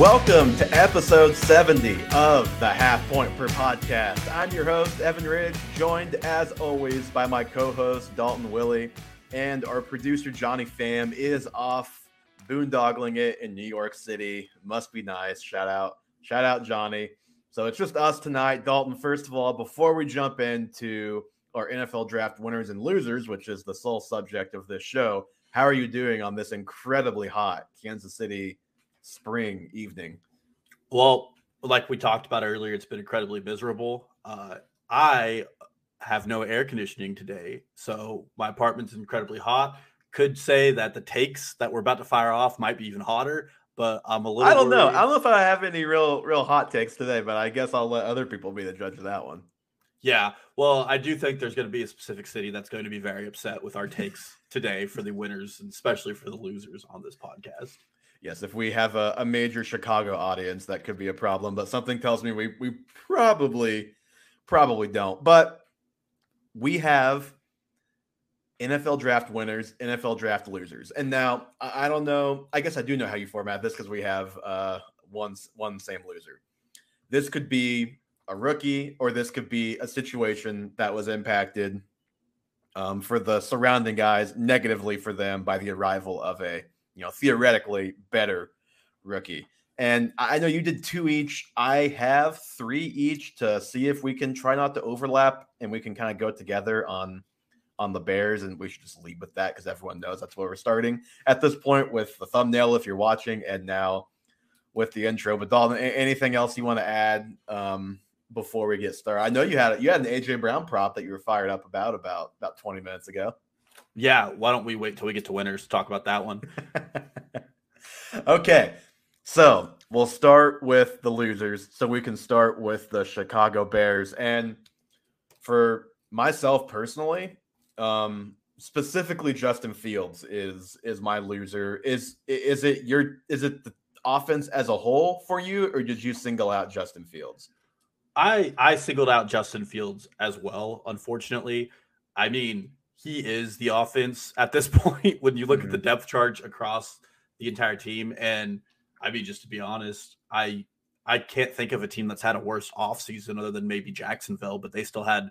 Welcome to episode 70 of the Half Point Per Podcast. I'm your host, Evan Ridge, joined as always by my co host, Dalton Willie, and our producer, Johnny Pham, is off boondoggling it in New York City. Must be nice. Shout out, shout out, Johnny. So it's just us tonight. Dalton, first of all, before we jump into our NFL draft winners and losers, which is the sole subject of this show, how are you doing on this incredibly hot Kansas City spring evening? Well, like we talked about earlier, it's been incredibly miserable. Uh, I have no air conditioning today, so my apartment's incredibly hot. Could say that the takes that we're about to fire off might be even hotter, but I'm a little. I don't know. I don't know if I have any real, real hot takes today, but I guess I'll let other people be the judge of that one. Yeah, well, I do think there's going to be a specific city that's going to be very upset with our takes today for the winners and especially for the losers on this podcast. Yes, if we have a, a major Chicago audience, that could be a problem. But something tells me we we probably probably don't. But we have NFL draft winners, NFL draft losers. And now I, don't know. I guess I do know how you format this because we have uh one one same loser. This could be a rookie, or this could be a situation that was impacted um, for the surrounding guys negatively for them by the arrival of a you know theoretically better rookie. And I know you did two each. I have three each to see if we can try not to overlap and we can kind of go together on on the Bears. And we should just lead with that because everyone knows that's where we're starting at this point with the thumbnail if you're watching, and now with the intro. But Dalton, anything else you want to add um, before we get started? I know you had you had an AJ Brown prop that you were fired up about about about 20 minutes ago. Yeah, why don't we wait till we get to winners to talk about that one? okay, so we'll start with the losers. So we can start with the Chicago Bears. And for myself personally, um, specifically Justin Fields is is my loser. Is is it your is it the offense as a whole for you, or did you single out Justin Fields? I I singled out Justin Fields as well. Unfortunately, I mean he is the offense at this point when you look at the depth charge across the entire team. And I mean, just to be honest, I I can't think of a team that's had a worse offseason other than maybe Jacksonville, but they still had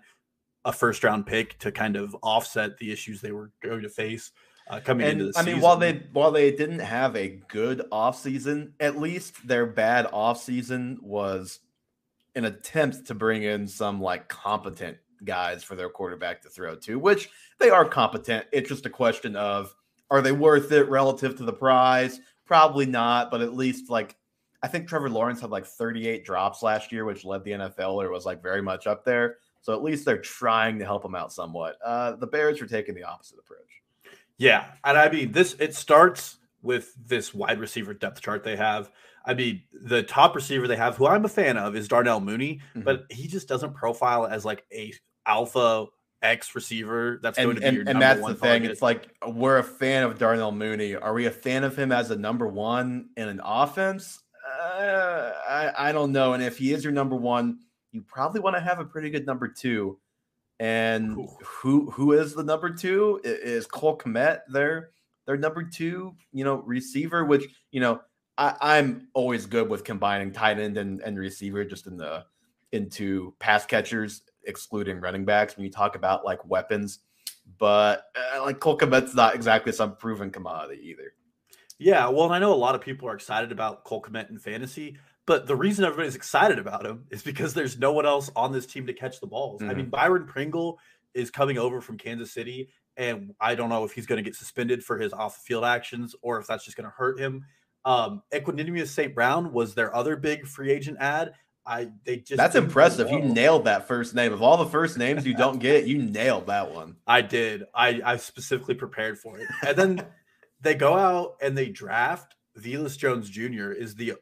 a first round pick to kind of offset the issues they were going to face uh, coming into And the I season. mean, while they while they didn't have a good offseason, at least their bad offseason was an attempt to bring in some like competent guys for their quarterback to throw to, which they are competent. It's just a question of are they worth it relative to the prize? Probably not, but at least like I think Trevor Lawrence had like 38 drops last year, which led the NFL or was like very much up there. So at least they're trying to help him out somewhat. Uh, the Bears are taking the opposite approach. Yeah, and I mean this. It starts with this wide receiver depth chart they have. I mean, the top receiver they have, who I'm a fan of, is Darnell Mooney, Mhm. but he just doesn't profile as like a alpha X receiver. That's going and, to be and, your and number that's one the thing. target. It's like we're a fan of Darnell Mooney. Are we a fan of him as a number one in an offense? Uh, I, I don't know. And if he is your number one, you probably want to have a pretty good number two. And Ooh. who who is the number two? Is Cole Kmet their their number two? You know, receiver. Which you know, I, I'm always good with combining tight end and, and receiver just in the into pass catchers, excluding running backs. When you talk about like weapons, but uh, like Cole Kmet's not exactly some proven commodity either. Yeah, well, and I know a lot of people are excited about Cole Kmet in fantasy, but the reason everybody's excited about him is because there's no one else on this team to catch the balls. I mean, Byron Pringle is coming over from Kansas City, and I don't know if he's going to get suspended for his off the field actions or if that's just going to hurt him. Um, Equanimous St. Brown was their other big free agent ad. I they just That's impressive. You nailed that first name. Of all the first names you don't get, you nailed that one. I did. I I specifically prepared for it. And then they go out and they draft Velus Jones Jr. is the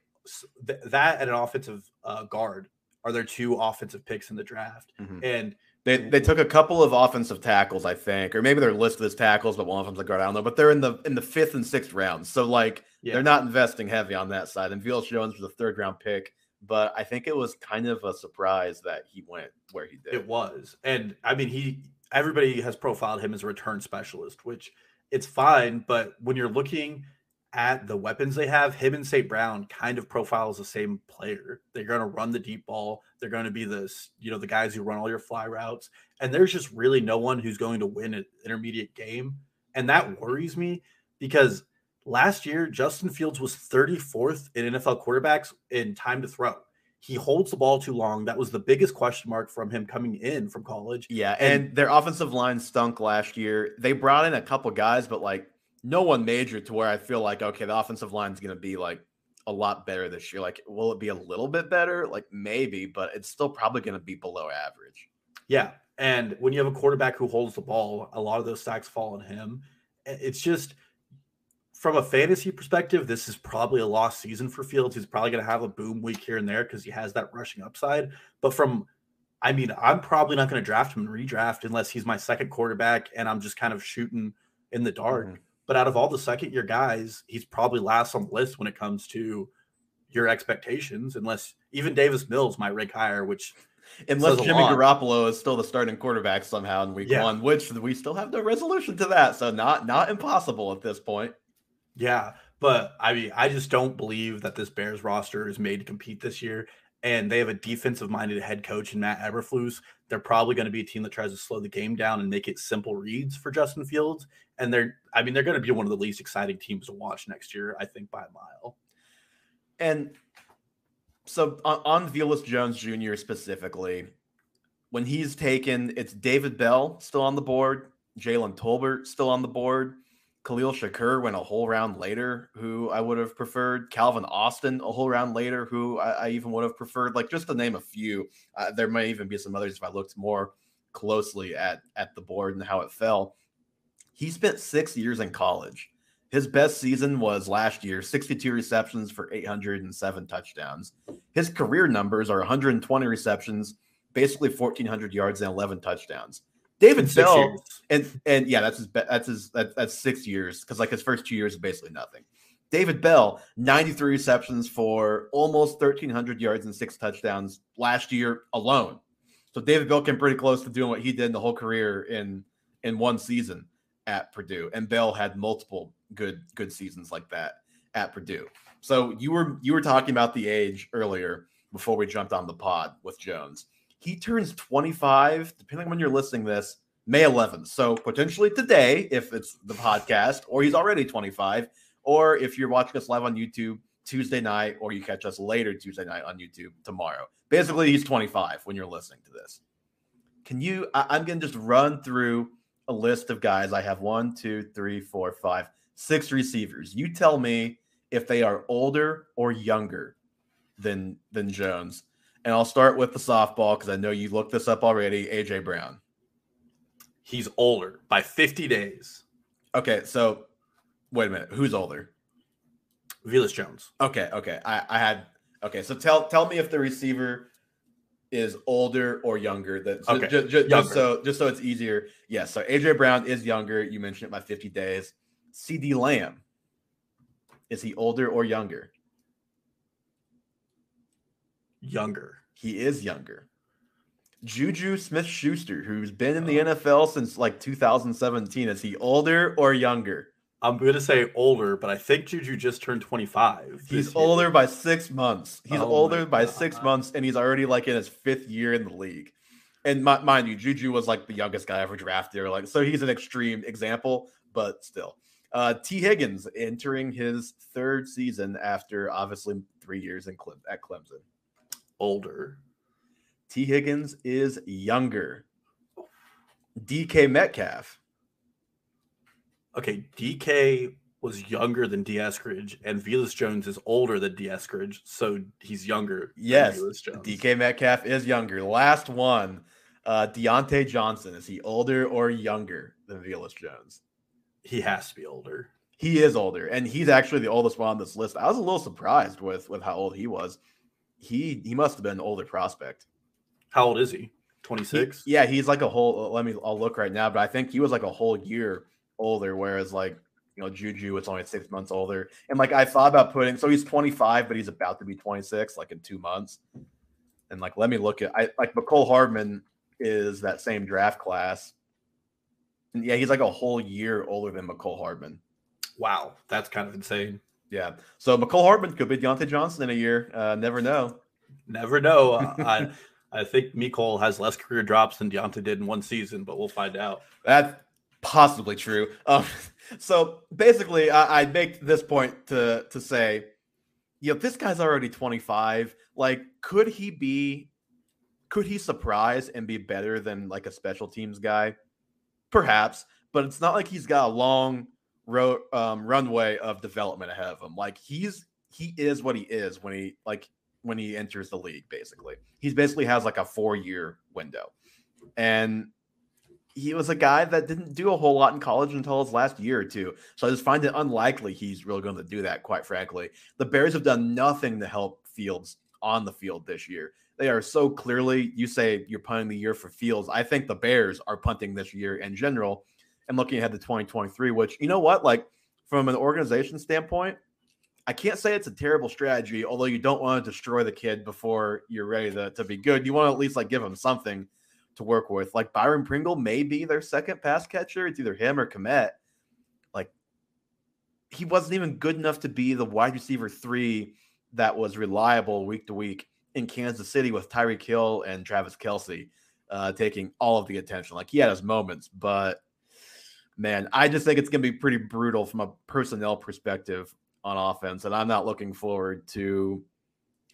th- that and an offensive uh, guard are their two offensive picks in the draft. Mhm. And They they took a couple of offensive tackles, I think, or maybe they're listed as tackles, but one of them's a guard. I don't know. But they're in the in the fifth and sixth rounds, so like yeah, they're not investing heavy on that side. And Velus Jones was a third round pick, but I think it was kind of a surprise that he went where he did. it was. And I mean, he everybody has profiled him as a return specialist, which it's fine. But when you're looking at the weapons they have, him and St. Brown kind of profiles the same player. They're going to run the deep ball. They're going to be this, you know, the guys who run all your fly routes. And there's just really no one who's going to win an intermediate game. And that worries me because last year, Justin Fields was 34th in NFL quarterbacks in time to throw. He holds the ball too long. That was the biggest question mark from him coming in from college. Yeah, and, and their offensive line stunk last year. They brought in a couple guys, but like no one major to where I feel like okay, the offensive line is going to be like a lot better this year. Like, will it be a little bit better? Like maybe, but it's still probably going to be below average. Yeah, and when you have a quarterback who holds the ball, a lot of those sacks fall on him. It's just from a fantasy perspective, this is probably a lost season for Fields. He's probably going to have a boom week here and there because he has that rushing upside. But from, I mean, I'm probably not going to draft him and redraft unless he's my second quarterback and I'm just kind of shooting in the dark. Mm-hmm. But out of all the second year guys, he's probably last on the list when it comes to your expectations, unless even Davis Mills might rank higher, which unless Jimmy Garoppolo is still the starting quarterback somehow in week yeah. one, which we still have no resolution to that. So not not impossible at this point. Yeah, but I mean, I just don't believe that this Bears roster is made to compete this year. And they have a defensive minded head coach in Matt Eberflus. They're probably going to be a team that tries to slow the game down and make it simple reads for Justin Fields. And they're, I mean, they're going to be one of the least exciting teams to watch next year, I think, by a mile. And so on, on Jones Jr. specifically, when he's taken, it's David Bell still on the board, Jalen Tolbert still on the board. Khalil Shakir went a whole round later, who I would have preferred. Calvin Austin, a whole round later, who I, I even would have preferred. Like just to name a few, uh, there may even be some others if I looked more closely at at the board and how it fell. He spent six years in college. His best season was last year 62 receptions for 807 touchdowns. His career numbers are 120 receptions, basically 1,400 yards and 11 touchdowns. David Bell, and and yeah, that's his that's his that's, that's six years because like his first two years is basically nothing. David Bell, 93 receptions for almost 1,300 yards and six touchdowns last year alone. So David Bell came pretty close to doing what he did in the whole career in in one season at Purdue, and Bell had multiple good good seasons like that at Purdue. So you were you were talking about the age earlier before we jumped on the pod with Jones. He turns 25, depending on when you're listening this, May 11th. So potentially today, if it's the podcast, or he's already 25, or if you're watching us live on YouTube Tuesday night, or you catch us later Tuesday night on YouTube tomorrow. Basically, he's 25 when you're listening to this. Can you? I, am going to just run through a list of guys. I have one, two, three, four, five, six receivers. You tell me if they are older or younger than than Jones. And I'll start with the softball because I know you looked this up already. AJ Brown. He's older by 50 days. Okay, so wait a minute. Who's older? Velus Jones. Okay, okay. I, I had okay. So tell tell me if the receiver is older or younger. That so okay. just, just, just, so just so it's easier. Yes. Yeah, so AJ Brown is younger. You mentioned it by 50 days. CeeDee Lamb. Is he older or younger? Younger. He is younger. Juju Smith Schuster, who's been in the NFL since like 2017, is he older or younger? I'm going to say older, but I think Juju just turned 25. He's older by six months. He's oh older by God. six months, and he's already like in his fifth year in the league. And mind you, Juju was like the youngest guy ever drafted, or like so he's an extreme example, but still. Uh, Tee Higgins entering his third season after obviously three years in Cle- at Clemson older. T. Higgins is younger. DK Metcalf. Okay, DK was younger than D. Eskridge, and Velus Jones is older than D. Eskridge, so he's younger. Yes, DK Metcalf is younger. Last one, uh, Diontae Johnson. Is he older or younger than Velus Jones? He has to be older. He is older, and he's actually the oldest one on this list. I was a little surprised with with how old he was he he must have been an older prospect. How old is he? 26? yeah, he's like a whole let me I'll look right now, but I think he was like a whole year older, whereas like you know, Juju was only six months older. And like I thought about putting so he's 25, but he's about to be 26, like in two months. And like let me look at I like Mecole Hardman is that same draft class. And yeah, he's like a whole year older than Mecole Hardman. Wow, that's kind of insane. Yeah. So Mecole Hardman could be Diontae Johnson in a year. Uh, never know. Never know. I I think Mecole has less career drops than Diontae did in one season, but we'll find out. That's possibly true. Um, so basically, I, I make this point to to say, you know, this guy's already 25. Like, could he be? Could he surprise and be better than like a special teams guy? Perhaps, but it's not like he's got a long road um, runway of development ahead of him. Like he's he is what he is when he like when he enters the league. Basically, he's basically has like a four year window, and he was a guy that didn't do a whole lot in college until his last year or two. So I just find it unlikely he's really going to do that. Quite frankly, the Bears have done nothing to help Fields on the field this year. They are so clearly. You say you're punting the year for Fields. I think the Bears are punting this year in general and looking ahead to 2023, which, you know what, like from an organization standpoint, I can't say it's a terrible strategy, although you don't want to destroy the kid before you're ready to, to be good. You want to at least like give him something to work with. Like Byron Pringle may be their second pass catcher. It's either him or Kmet. Like he wasn't even good enough to be the wide receiver three that was reliable week to week in Kansas City with Tyreek Hill and Travis Kelce uh, taking all of the attention. Like he had his moments, but man, I just think it's going to be pretty brutal from a personnel perspective on offense. And I'm not looking forward to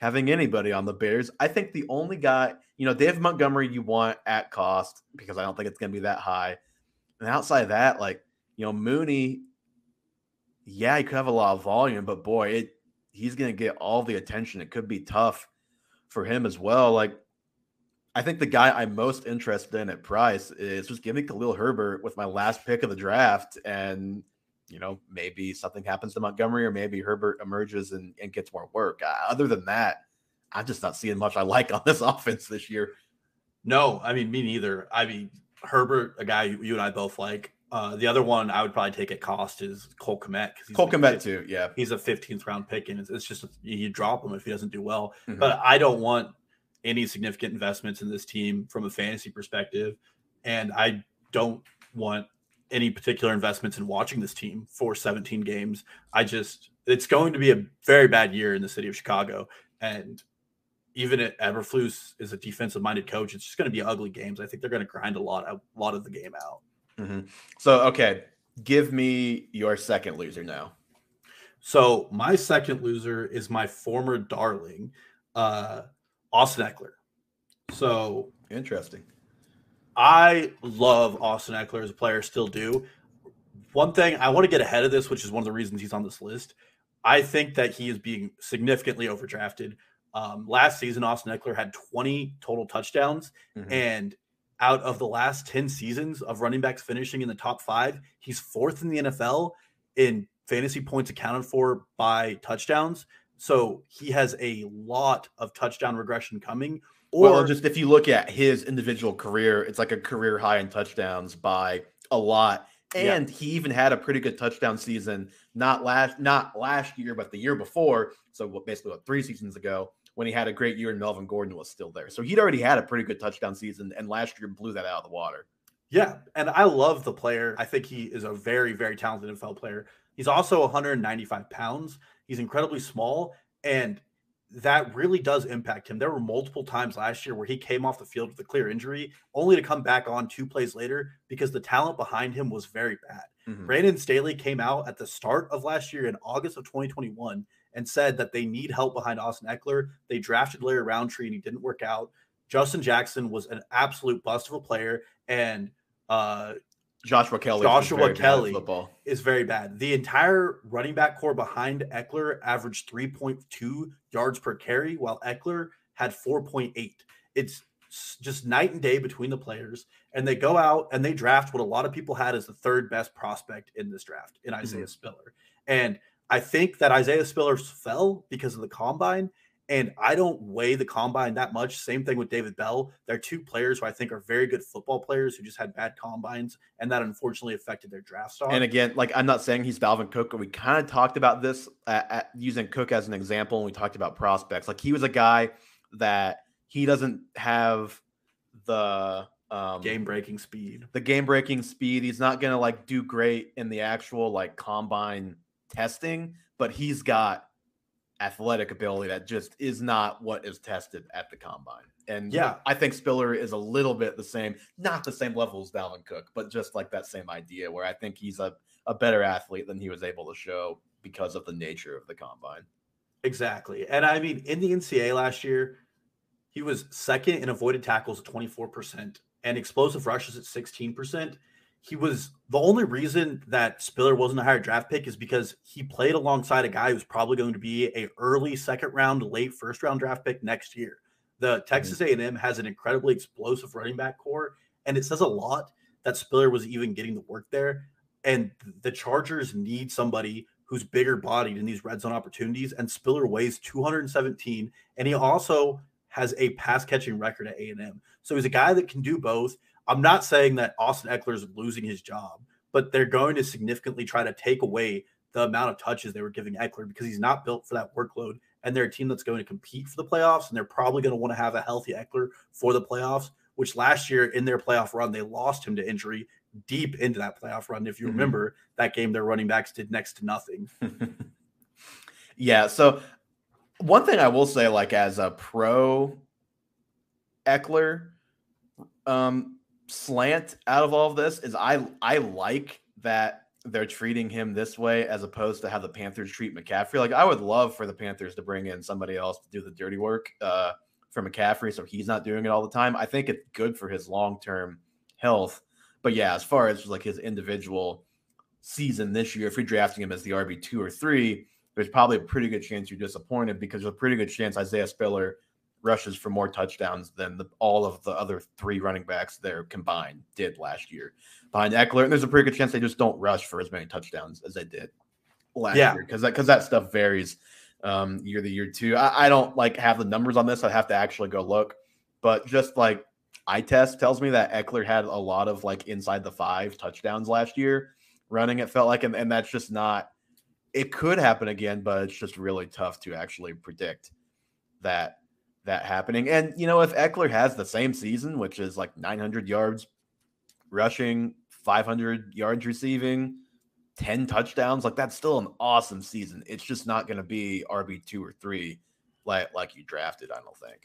having anybody on the Bears. I think the only guy, you know, Dave Montgomery, you want at cost because I don't think it's going to be that high. And outside of that, like, you know, Mooney, yeah, he could have a lot of volume, but boy, it he's going to get all the attention. It could be tough for him as well. Like, I think the guy I'm most interested in at price is just give me Khalil Herbert with my last pick of the draft. And, you know, maybe something happens to Montgomery or maybe Herbert emerges and, and gets more work. Uh, other than that, I'm just not seeing much I like on this offense this year. No, I mean, me neither. I mean, Herbert, a guy you and I both like. Uh, the other one I would probably take at cost is Cole Kmet. Cole Kmet too, yeah. He's a 15th round pick, and it's, it's just you drop him if he doesn't do well. Mm-hmm. But I don't want any significant investments in this team from a fantasy perspective. And I don't want any particular investments in watching this team for 17 games. I just, it's going to be a very bad year in the city of Chicago. And even if Eberflus is a defensive minded coach, it's just going to be ugly games. I think they're going to grind a lot, a lot of the game out. Mm-hmm. So, okay, give me your second loser now. So, my second loser is my former darling, uh, Austin Ekeler. So interesting. I love Austin Ekeler as a player, still do. One thing I want to get ahead of this, which is one of the reasons he's on this list. I think that he is being significantly overdrafted. Um, last season, Austin Ekeler had 20 total touchdowns, mm-hmm. and out of the last 10 seasons of running backs finishing in the top five, he's fourth in the NFL in fantasy points accounted for by touchdowns. So he has a lot of touchdown regression coming. Or well, just if you look at his individual career, it's like a career high in touchdowns by a lot. And yeah. he even had a pretty good touchdown season, not last not last year, but the year before. So basically, what three seasons ago, when he had a great year and Melvin Gordon was still there. So he'd already had a pretty good touchdown season, and last year blew that out of the water. Yeah, and I love the player. I think he is a very, very talented NFL player. He's also 195 pounds. He's incredibly small, and that really does impact him. There were multiple times last year where he came off the field with a clear injury, only to come back on two plays later because the talent behind him was very bad. Mm-hmm. Brandon Staley came out at the start of last year in August of 2021 and said that they need help behind Austin Ekeler. They drafted Larry Rountree and he didn't work out. Justin Jackson was an absolute bust of a player, and uh, Joshua Kelley. Joshua Kelley is very bad. The entire running back core behind Ekeler averaged 3.2 yards per carry, while Ekeler had 4.8. It's just night and day between the players. And they go out and they draft what a lot of people had as the third best prospect in this draft in Isaiah mm-hmm. Spiller. And I think that Isaiah Spiller fell because of the combine. And I don't weigh the combine that much. Same thing with David Bell. They're two players who I think are very good football players who just had bad combines, and that unfortunately affected their draft stock. And again, like I'm not saying he's Dalvin Cook. We kind of talked about this at, at using Cook as an example, and we talked about prospects. Like he was a guy that he doesn't have the Um, game breaking speed. the game breaking speed. He's not gonna like do great in the actual like combine testing, but he's got athletic ability that just is not what is tested at the combine. And Yeah. I think Spiller is a little bit the same, not the same level as Dalvin Cook, but just like that same idea where I think he's a, a better athlete than he was able to show because of the nature of the combine. Exactly. And I mean, in the NCAA last year, he was second in avoided tackles at 24% and explosive rushes at 16%. He was the only reason that Spiller wasn't a higher draft pick is because he played alongside a guy who's probably going to be a early second round, late first round draft pick next year. The Texas mm-hmm. A&M has an incredibly explosive running back core, and it says a lot that Spiller was even getting the work there. And the Chargers need somebody who's bigger bodied in these red zone opportunities. And Spiller weighs 217, and he also has a pass catching record at A&M. So he's a guy that can do both. I'm not saying that Austin Ekeler is losing his job, but they're going to significantly try to take away the amount of touches they were giving Ekeler because he's not built for that workload. And they're a team that's going to compete for the playoffs, and they're probably going to want to have a healthy Ekeler for the playoffs. Which last year in their playoff run, they lost him to injury deep into that playoff run. If you Mhm. remember, that game their running backs did next to nothing. yeah. So one thing I will say, like as a pro Ekeler um, slant out of all of this, is I I like that they're treating him this way as opposed to how the Panthers treat McCaffrey. Like I would love for the Panthers to bring in somebody else to do the dirty work uh, for McCaffrey, so he's not doing it all the time. I think it's good for his long term health. But yeah, as far as like his individual season this year, if you're drafting him as the RB two or three, there's probably a pretty good chance you're disappointed because there's a pretty good chance Isaiah Spiller rushes for more touchdowns than the, all of the other three running backs there combined did last year behind Ekeler. And there's a pretty good chance they just don't rush for as many touchdowns as they did last Yeah. year because that because that stuff varies um, year to year too. I, I don't like have the numbers on this. I have to actually go look, but just like eye test tells me that Ekeler had a lot of like inside the five touchdowns last year running. It felt like, and, and that's just not. It could happen again, but it's just really tough to actually predict that that happening. And you know, if Ekeler has the same season, which is like 900 yards rushing, 500 yards receiving, 10 touchdowns, like that's still an awesome season. It's just not going to be RB two or three like like you drafted. I don't think.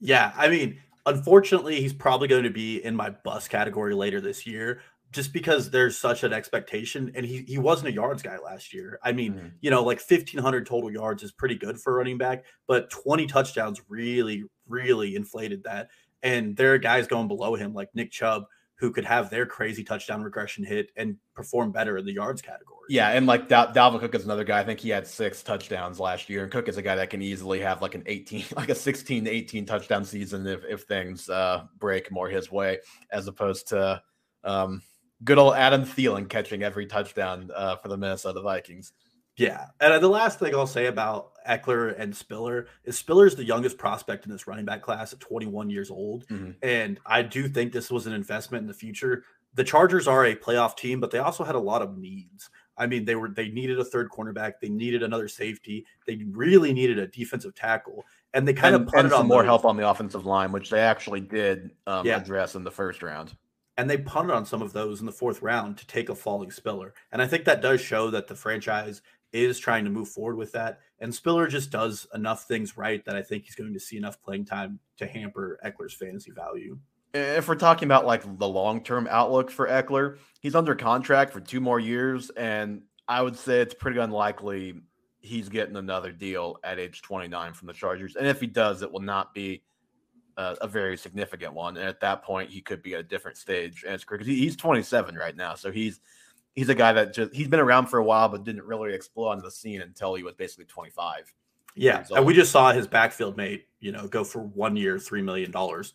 Yeah, I mean, unfortunately, he's probably going to be in my bus category later this year, just because there's such an expectation. And he he wasn't a yards guy last year. I mean, Mhm. you know, like 1,500 total yards is pretty good for a running back, but 20 touchdowns really, really inflated that. And there are guys going below him like Nick Chubb who could have their crazy touchdown regression hit and perform better in the yards category. Yeah, and like Dal- Dalvin Cook is another guy. I think he had six touchdowns last year, and Cook is a guy that can easily have like an 18, like a 16 to 18 touchdown season if if things uh, break more his way, as opposed to um, good old Adam Thielen catching every touchdown uh, for the Minnesota Vikings. Yeah. And the last thing I'll say about Ekeler and Spiller is Spiller's the youngest prospect in this running back class at 21 years old. Mhm. And I do think this was an investment in the future. The Chargers are a playoff team, but they also had a lot of needs. I mean, they were they needed a third cornerback, they needed another safety, they really needed a defensive tackle, and they kind and, of some on more those. help on the offensive line, which they actually did um, Yeah. address in the first round. And they punted on some of those in the fourth round to take a falling Spiller. And I think that does show that the franchise is trying to move forward with that. And Spiller just does enough things right that I think he's going to see enough playing time to hamper Ekeler's fantasy value. If we're talking about like the long term outlook for Ekeler, he's under contract for two more years, and I would say it's pretty unlikely he's getting another deal at age 29 from the Chargers. And if he does, it will not be a, a very significant one. And at that point, he could be at a different stage in his career because he, he's 27 right now, so he's he's a guy that just he's been around for a while, but didn't really explode onto the scene until he was basically 25. Yeah. And we just saw his backfield mate, you know, go for one year, $3 million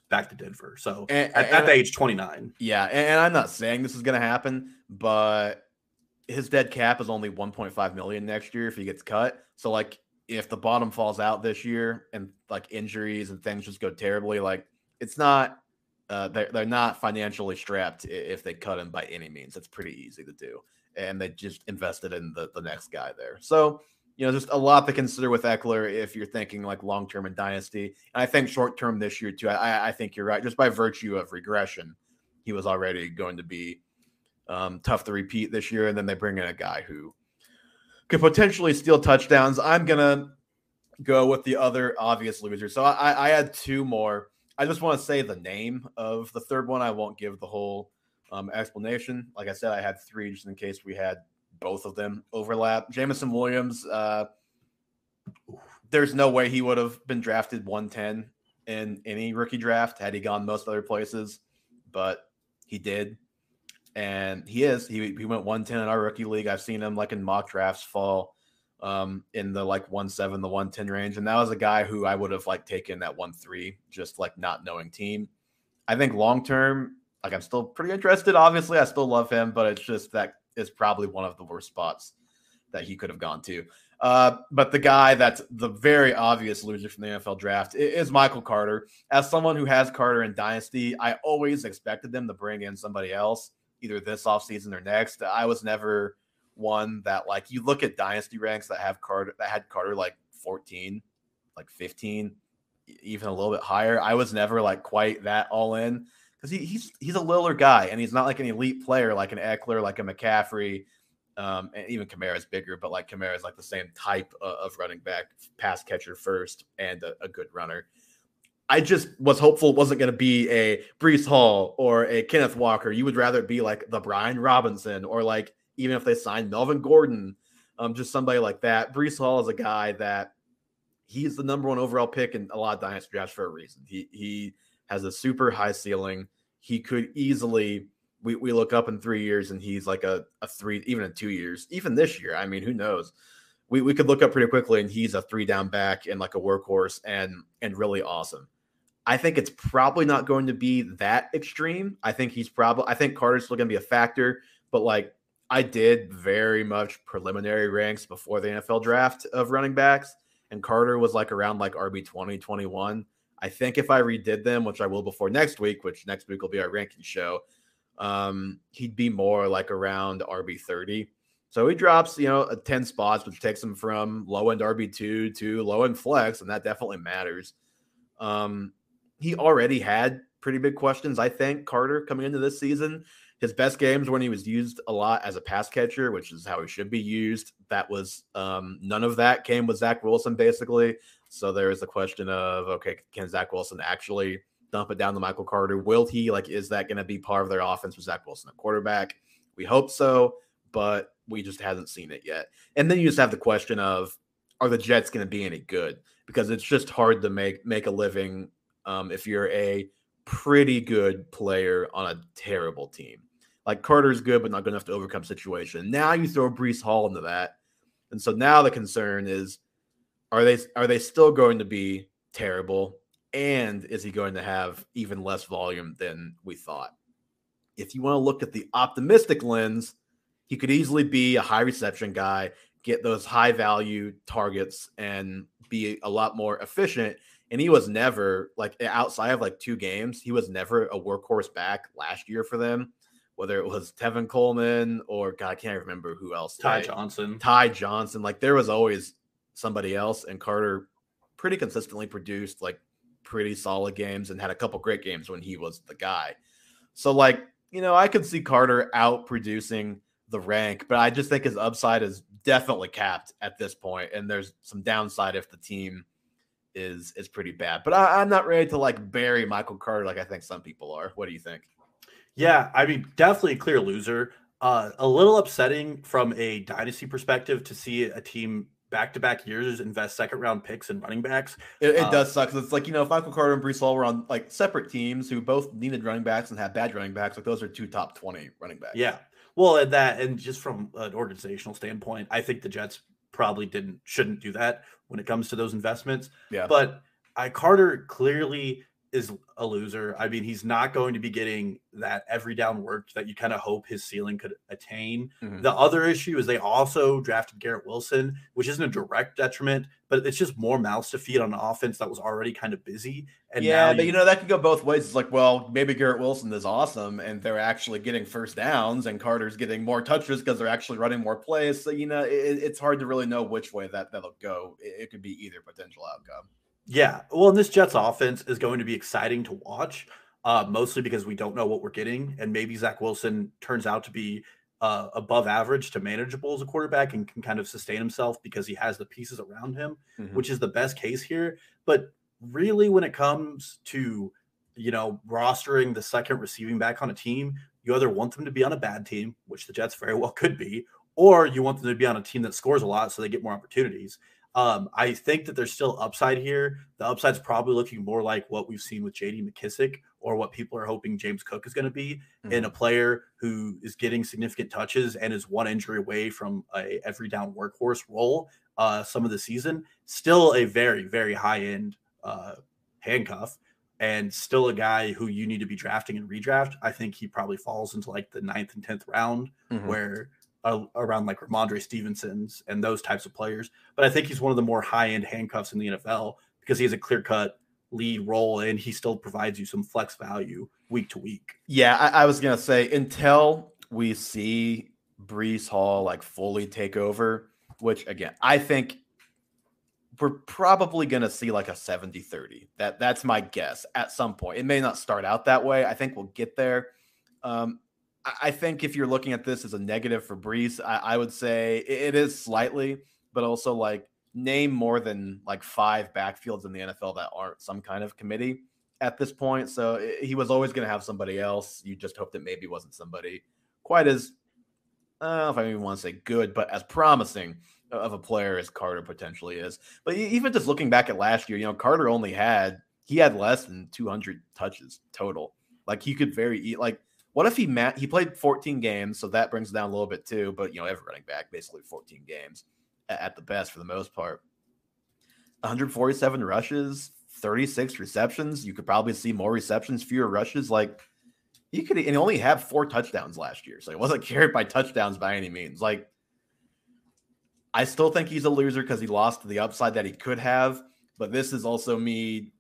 back to Denver. So And- at, and- at the age 29. Yeah, and, and I'm not saying this is going to happen, but his dead cap is only 1.5 million next year if he gets cut. So like if the bottom falls out this year and like injuries and things just go terribly, like it's not uh, they're they're not financially strapped if they cut him by any means. It's pretty easy to do, and they just invested in the the next guy there. So you know, just a lot to consider with Ekeler if you're thinking like long term and dynasty. And I think short term this year too. I I think you're right, just by virtue of regression he was already going to be um, tough to repeat this year. And then they bring in a guy who could potentially steal touchdowns. I'm gonna go with the other obvious loser. So I, I had two more. I just want to say the name of the third one. I won't give the whole um, explanation. Like I said, I had three just in case we had both of them overlap. Jameson Williams, uh, there's no way he would have been drafted 110 in any rookie draft had he gone most other places, but he did. And he is. He, he went 110 in our rookie league. I've seen him like in mock drafts fall um, in the like 1 7, the 110 range. And that was a guy who I would have like taken that 1 3, just like not knowing team. I think long term, like I'm still pretty interested. Obviously, I still love him, but it's just that is probably one of the worst spots that he could have gone to. Uh, but the guy that's the very obvious loser from the NFL draft is Michael Carter. As someone who has Carter in Dynasty, I always expected them to bring in somebody else, either this offseason or next. I was never one that like you look at Dynasty ranks that have Carter that had Carter like 14, like 15, even a little bit higher. I was never like quite that all in because he, he's he's a littler guy and he's not like an elite player like an Ekeler, like a McCaffrey, um, and even Kamara is bigger, but like Kamara is like the same type of, of running back, pass catcher first, and a, a, good runner. I just was hopeful it wasn't going to be a Breece Hall or a Kenneth Walker. You would rather it be like the Brian Robinson or like even if they signed Melvin Gordon, um, just somebody like that. Breece Hall is a guy that he's the number one overall pick in a lot of dynasty drafts for a reason. He he has a super high ceiling. He could easily we, we look up in three years and he's like a, a three, even in two years, even this year. I mean, who knows? We, we could look up pretty quickly and he's a three down back and like a workhorse and and really awesome. I think it's probably not going to be that extreme. I think he's probably I think Carter's still gonna be a factor, but like I did very much preliminary ranks before the NFL draft of running backs, and Carter was like around like RB 20, 21. I think if I redid them, which I will before next week, which next week will be our ranking show, um, he'd be more like around RB 30. So he drops, you know, 10 spots, which takes him from low end RB2 to low end flex, and that definitely matters. Um, he already had pretty big questions, I think, Carter coming into this season. His best games when he was used a lot as a pass catcher, which is how he should be used. That was um, none of that came with Zach Wilson, basically. So there is the question of okay, can Zach Wilson actually dump it down to Michael Carter? Will he like is that going to be part of their offense with Zach Wilson, a quarterback? We hope so, but we just haven't seen it yet. And then you just have the question of are the Jets going to be any good? Because it's just hard to make make a living um, if you're a pretty good player on a terrible team. Like Carter's good, but not good enough to overcome situation. Now you throw Breece Hall into that, and so now the concern is: are they are they still going to be terrible? And is he going to have even less volume than we thought? If you want to look at the optimistic lens, he could easily be a high reception guy, get those high value targets, and be a lot more efficient. And he was never like outside of like two games, he was never a workhorse back last year for them. Whether it was Tevin Coleman or God, I can't remember who else. Ty Johnson. Ty Johnson. Like there was always somebody else, and Carter pretty consistently produced like pretty solid games and had a couple great games when he was the guy. So, like, you know, I could see Carter out producing the rank, but I just think his upside is definitely capped at this point, and there's some downside if the team is is pretty bad. But I, am not ready to like bury Michael Carter like I think some people are. What do you think? Yeah, I mean, definitely a clear loser. Uh, a little upsetting from a dynasty perspective to see a team back to back years invest second round picks and running backs. It, it um, does suck. Because it's like, you know, if Michael Carter and Breece Hall were on like separate teams who both needed running backs and had bad running backs, like those are two top 20 running backs. Yeah. Well, and that, and just from an organizational standpoint, I think the Jets probably didn't, shouldn't do that when it comes to those investments. Yeah. But I, Carter clearly is a loser. I mean, he's not going to be getting that every down work that you kind of hope his ceiling could attain. Mm-hmm. The other issue is they also drafted Garrett Wilson, which isn't a direct detriment, but it's just more mouths to feed on an offense that was already kind of busy. And yeah, but you, you know that could go both ways. It's like, well, maybe Garrett Wilson is awesome, and they're actually getting first downs, and Carter's getting more touches because they're actually running more plays. So you know, it, it's hard to really know which way that that'll go. It, it could be either potential outcome. Yeah. Well, and this Jets offense is going to be exciting to watch. uh, mostly because we don't know what we're getting. And maybe Zach Wilson turns out to be uh, above average to manageable as a quarterback and can kind of sustain himself because he has the pieces around him, mm-hmm. which is the best case here. But really, when it comes to you know rostering the second receiving back on a team, you either want them to be on a bad team, which the Jets very well could be, or you want them to be on a team that scores a lot so they get more opportunities. Um, I think that there's still upside here. The upside's probably looking more like what we've seen with JD McKissic or what people are hoping James Cook is going to be mm-hmm. in a player who is getting significant touches and is one injury away from a every down workhorse role uh, some of the season. Still a very, very high end uh, handcuff and still a guy who you need to be drafting and redraft. I think he probably falls into like the ninth and 10th round mm-hmm. where uh, around like Rhamondre Stevenson's and those types of players. But I think he's one of the more high end handcuffs in the NFL because he has a clear cut lead role and he still provides you some flex value week to week. Yeah, I, I was gonna say until we see Breece Hall like fully take over, which again, I think we're probably going to see like a 70 30. That that's my guess at some point. It may not start out that way. I think we'll get there. Um, I think if you're looking at this as a negative for Breece, I, I would say it is slightly, but also like name more than like five backfields in the NFL that aren't some kind of committee at this point. So he was always going to have somebody else. You just hoped it maybe wasn't somebody quite as, I don't know if I even want to say good, but as promising of a player as Carter potentially is. But even just looking back at last year, you know, Carter only had, he had less than 200 touches total. Like he could very, like, what if he met? He played 14 games, so that brings down a little bit too. But you know, every running back basically 14 games at the best for the most part. 147 rushes, 36 receptions. You could probably see more receptions, fewer rushes. Like he could, and he only had four touchdowns last year, so he wasn't carried by touchdowns by any means. Like I still think he's a loser because he lost the upside that he could have. But this is also me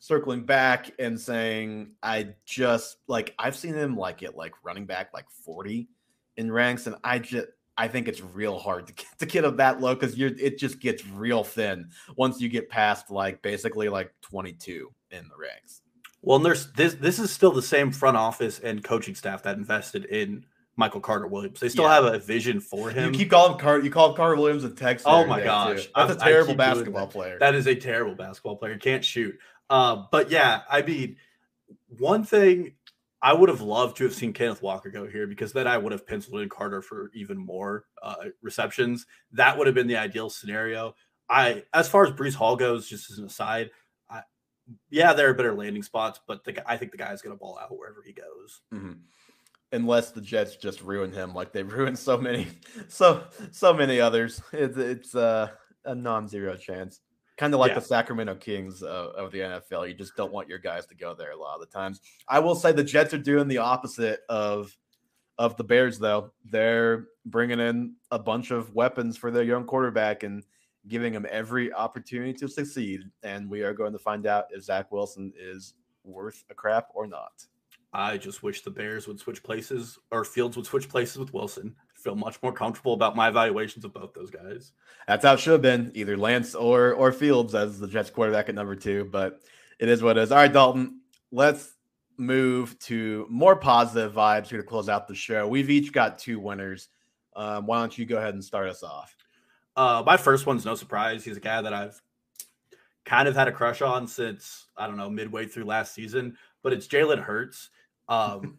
circling back and saying I just like I've seen him like it like running back like 40 in ranks, and I just I think it's real hard to get to get up that low because you're it just gets real thin once you get past like basically like 22 in the ranks. Well, and there's this this is still the same front office and coaching staff that invested in Michael Carter Williams. They still yeah. have a vision for him. You keep calling Carter. You call Carter Williams a Texas. Oh my gosh, too. that's a terrible basketball that. player. That is a terrible basketball player. Can't shoot. Uh, but yeah, I mean, one thing I would have loved to have seen Kenneth Walker go here because then I would have penciled in Carter for even more uh, receptions. That would have been the ideal scenario. I, as far as Breece Hall goes, just as an aside, I, yeah, there are better landing spots, but the, I think the guy is going to ball out wherever he goes. Mm-hmm. Unless the Jets just ruin him, like they've ruined so many, so so many others. It's it's uh, a non-zero chance kind of like yeah. the Sacramento Kings uh, of the NFL. You just don't want your guys to go there a lot of the times. I will say the Jets are doing the opposite of of the Bears, though. They're bringing in a bunch of weapons for their young quarterback and giving him every opportunity to succeed. And we are going to find out if Zach Wilson is worth a crap or not. I just wish the Bears would switch places or Fields would switch places with Wilson feel much more comfortable about my evaluations of both those guys. That's how it should have been, either Lance or or Fields as the Jets quarterback at number two. But it is what it is. All right, Dalton, let's move to more positive vibes here to close out the show. We've each got two winners. Um, why don't you go ahead and start us off? Uh, my first one's no surprise. He's a guy that I've kind of had a crush on since I don't know midway through last season, but it's Jalen Hurts. Um,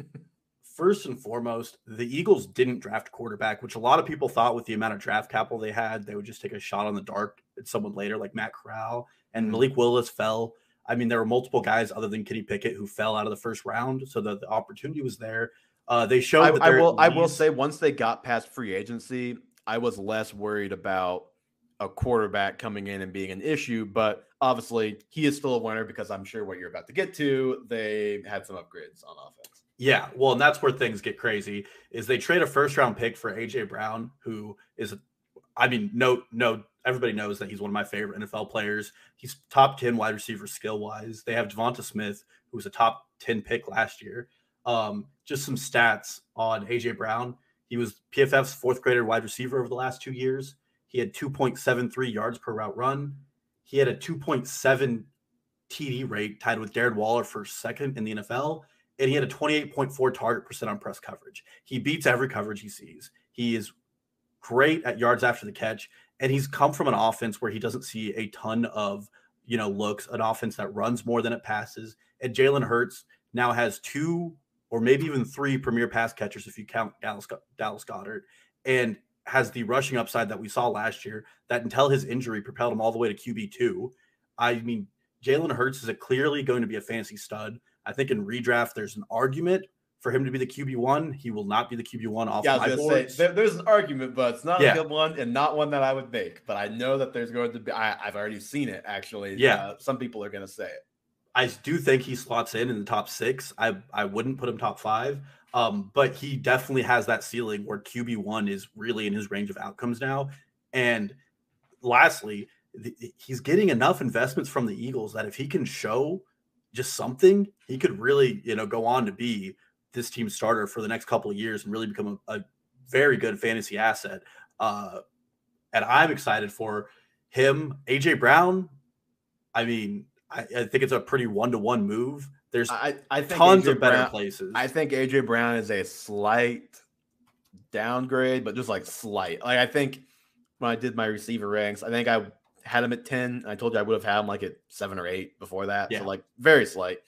first and foremost, the Eagles didn't draft quarterback, which a lot of people thought with the amount of draft capital they had, they would just take a shot on the dark at someone later, like Matt Corral and mm-hmm. Malik Willis fell. I mean, there were multiple guys other than Kenny Pickett who fell out of the first round, so the, the opportunity was there. Uh, they showed I, that I will. I will say once they got past free agency, I was less worried about a quarterback coming in and being an issue. But obviously, he is still a winner because I'm sure what you're about to get to, they had some upgrades on offense. Yeah, well, and that's where things get crazy. Is they trade a first round pick for AJ Brown, who is, I mean, no, no, everybody knows that he's one of my favorite NFL players. He's top ten wide receiver skill wise. They have Devonta Smith, who was a top ten pick last year. Um, just some stats on AJ Brown. He was PFF's fourth grader wide receiver over the last two years. He had 2.73 yards per route run. He had a 2.7 TD rate, tied with Darren Waller for second in the NFL, and he had a 28.4 target percent on press coverage. He beats every coverage he sees. He is great at yards after the catch, and he's come from an offense where he doesn't see a ton of you know looks, an offense that runs more than it passes. And Jalen Hurts now has two or maybe even three premier pass catchers if you count Dallas, Dallas Goedert, and has the rushing upside that we saw last year. That until his injury propelled him all the way to QB two. I mean, Jalen Hurts is a clearly going to be a fancy stud. I think in redraft there's an argument for him to be the QB one. He will not be the QB one off yeah, my board. There, there's an argument, but it's not yeah. a good one and not one that I would make. But I know that there's going to be. I, have already seen it actually. Yeah, uh, some people are going to say it. I do think he slots in in the top six. I I wouldn't put him top five. Um, but he definitely has that ceiling where QB one is really in his range of outcomes now. And lastly, he's getting enough investments from the Eagles that if he can show just something, he could really, you know, go on to be this team's starter for the next couple of years and really become a, a very good fantasy asset. Uh, and I'm excited for him. AJ Brown, I mean, I, I think it's a pretty one to one move. There's I, I think tons AJ of better Brown, places. I think AJ Brown is a slight downgrade, but just like slight. Like I think when I did my receiver ranks, I think I had him at 10. I told you I would have had him like at seven or eight before that. Yeah. So like very slight.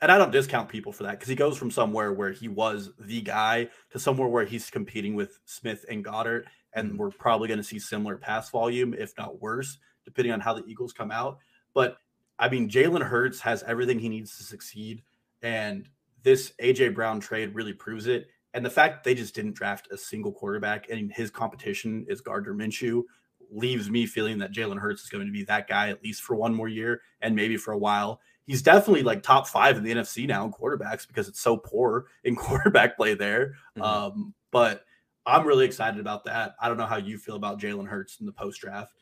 And I don't discount people for that because he goes from somewhere where he was the guy to somewhere where he's competing with Smith and Goedert. And mm-hmm. we're probably going to see similar pass volume, if not worse, depending on how the Eagles come out. But I mean, Jalen Hurts has everything he needs to succeed. And this AJ Brown trade really proves it. And the fact they just didn't draft a single quarterback and his competition is Gardner Minshew leaves me feeling that Jalen Hurts is going to be that guy at least for one more year and maybe for a while. He's definitely like top five in the NFC now in quarterbacks because it's so poor in quarterback play there. Mm-hmm. Um, but I'm really excited about that. I don't know how you feel about Jalen Hurts in the post draft.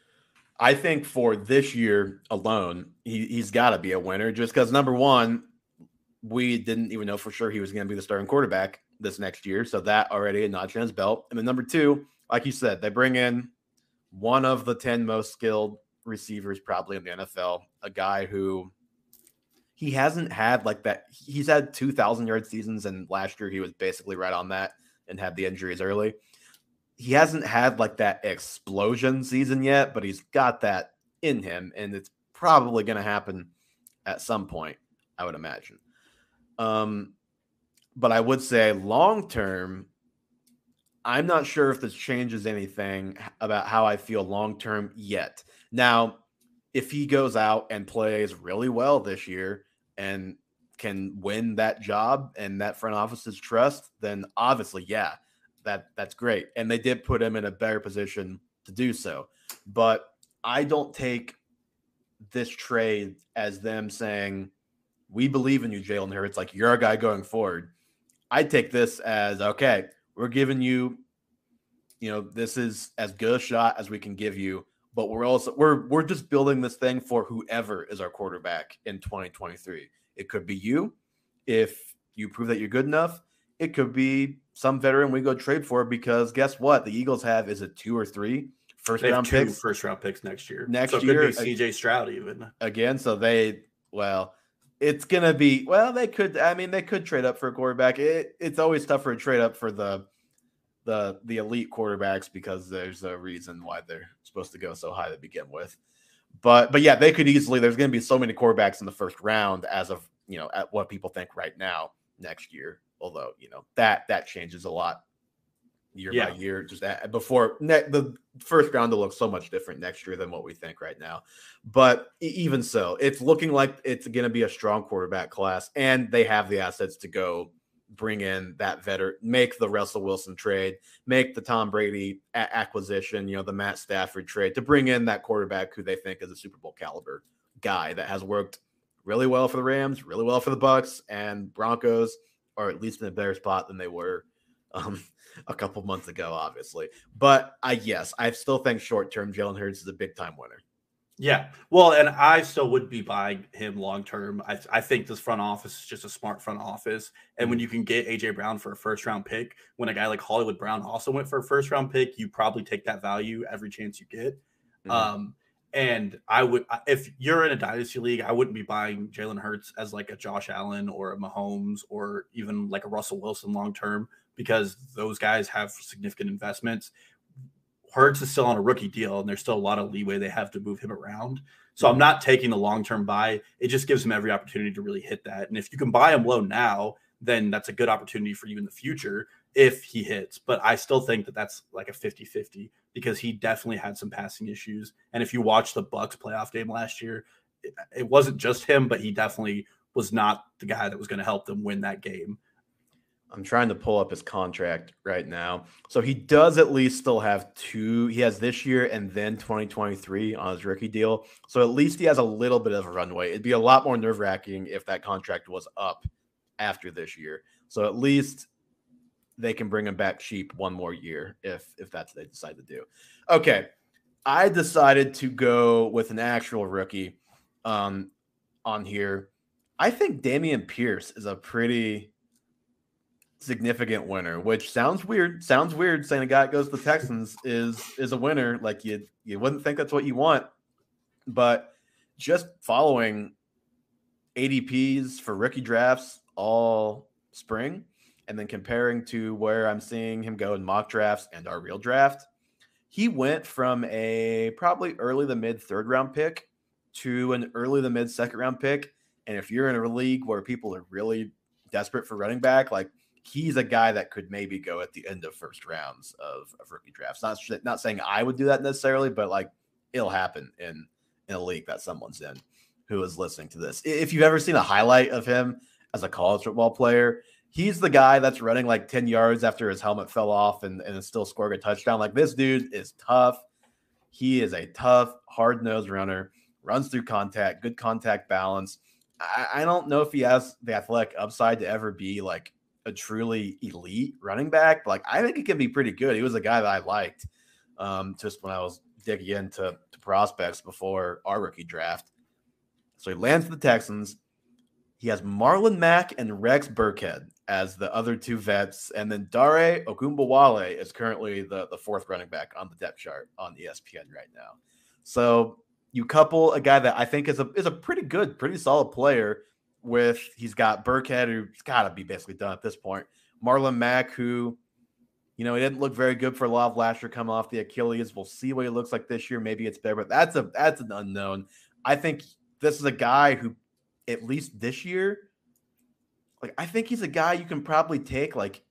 I think for this year alone, he, he's got to be a winner just because number one, we didn't even know for sure he was going to be the starting quarterback this next year. So that already a notch in his belt. And then number two, like you said, they bring in one of the 10 most skilled receivers probably in the NFL, a guy who he hasn't had like that. He's had 2,000 yard seasons, and last year he was basically right on that and had the injuries early he hasn't had like that explosion season yet, but he's got that in him, and it's probably going to happen at some point, I would imagine. Um, but I would say long term, I'm not sure if this changes anything about how I feel long term yet. Now, if he goes out and plays really well this year and can win that job and that front office's trust, then obviously, yeah, that that's great. And they did put him in a better position to do so. But I don't take this trade as them saying, We believe in you, Jalen Hurts. Like you're a guy going forward. I take this as okay, we're giving you, you know, this is as good a shot as we can give you. But we're also we're we're just building this thing for whoever is our quarterback in 2023. It could be you if you prove that you're good enough. It could be some veteran we go trade for because guess what? The Eagles have is it two or three first round picks, first round picks next year. Next so year, CJ Stroud even again. So they well, it's gonna be well. They could. I mean, they could trade up for a quarterback. It, it's always tough for a trade up for the the the elite quarterbacks because there's a reason why they're supposed to go so high to begin with. But but yeah, they could easily. There's going to be so many quarterbacks in the first round as of you know at what people think right now next year although you know that that changes a lot year yeah. by year. Just that uh, before ne- the first round will look so much different next year than what we think right now. But even so, it's looking like it's going to be a strong quarterback class, and they have the assets to go bring in that veteran, make the Russell Wilson trade, make the Tom Brady a- acquisition, you know, the Matt Stafford trade to bring in that quarterback who they think is a Super Bowl caliber guy that has worked really well for the Rams, really well for the Bucs and Broncos or at least in a better spot than they were um, a couple months ago, obviously. But I yes, I still think short term Jalen Hurts is a big time winner. Yeah, well, and I still would be buying him long term. I, I think this front office is just a smart front office, and when mm-hmm. you can get AJ Brown for a first round pick, when a guy like Hollywood Brown also went for a first round pick, you probably take that value every chance you get. Mm-hmm. Um, And I would, if you're in a dynasty league, I wouldn't be buying Jalen Hurts as like a Josh Allen or a Mahomes or even like a Russell Wilson long term because those guys have significant investments. Hurts is still on a rookie deal, and there's still a lot of leeway they have to move him around. So I'm not taking the long term buy. It just gives him every opportunity to really hit that. And if you can buy him low now, then that's a good opportunity for you in the future if he hits. But I still think that that's like a 50 50 because he definitely had some passing issues. And if you watch the Bucs playoff game last year, it, it wasn't just him, but he definitely was not the guy that was going to help them win that game. I'm trying to pull up his contract right now. So he does at least still have two. He has this year and then 2023 on his rookie deal. So at least he has a little bit of a runway. It'd be a lot more nerve wracking if that contract was up after this year. So at least they can bring him back cheap one more year if if that's what they decide to do. Okay. I decided to go with an actual rookie um on here. I think Dameon Pierce is a pretty significant winner, which sounds weird. Sounds weird saying a guy that goes to the Texans is is a winner. Like you you wouldn't think that's what you want, but just following ADPs for rookie drafts all spring, and then comparing to where I'm seeing him go in mock drafts and our real draft, he went from a probably early the mid third round pick to an early the mid second round pick. And if you're in a league where people are really desperate for running back, like he's a guy that could maybe go at the end of first rounds of, of rookie drafts. Not not saying I would do that necessarily, but like it'll happen in in a league that someone's in who is listening to this. If you've ever seen a highlight of him as a college football player, he's the guy that's running like 10 yards after his helmet fell off and, and still scoring a touchdown. Like this dude is tough. He is a tough, hard nosed runner, runs through contact, good contact balance. I, I don't know if he has the athletic upside to ever be like a truly elite running back. Like I think he can be pretty good. He was a guy that I liked um, just when I was digging into to prospects before our rookie draft. So he lands for the Texans. He has Marlon Mack and Rex Burkhead as the other two vets, and then Dare Ogunbowale is currently the, the fourth running back on the depth chart on ESPN right now. So you couple a guy that I think is a is a pretty good, pretty solid player with he's got Burkhead, who's got to be basically done at this point. Marlon Mack, who, you know, he didn't look very good for of last year coming off the Achilles. We'll see what he looks like this year. Maybe it's better, but that's a that's an unknown. I think this is a guy who, at least this year, like I think he's a guy you can probably take like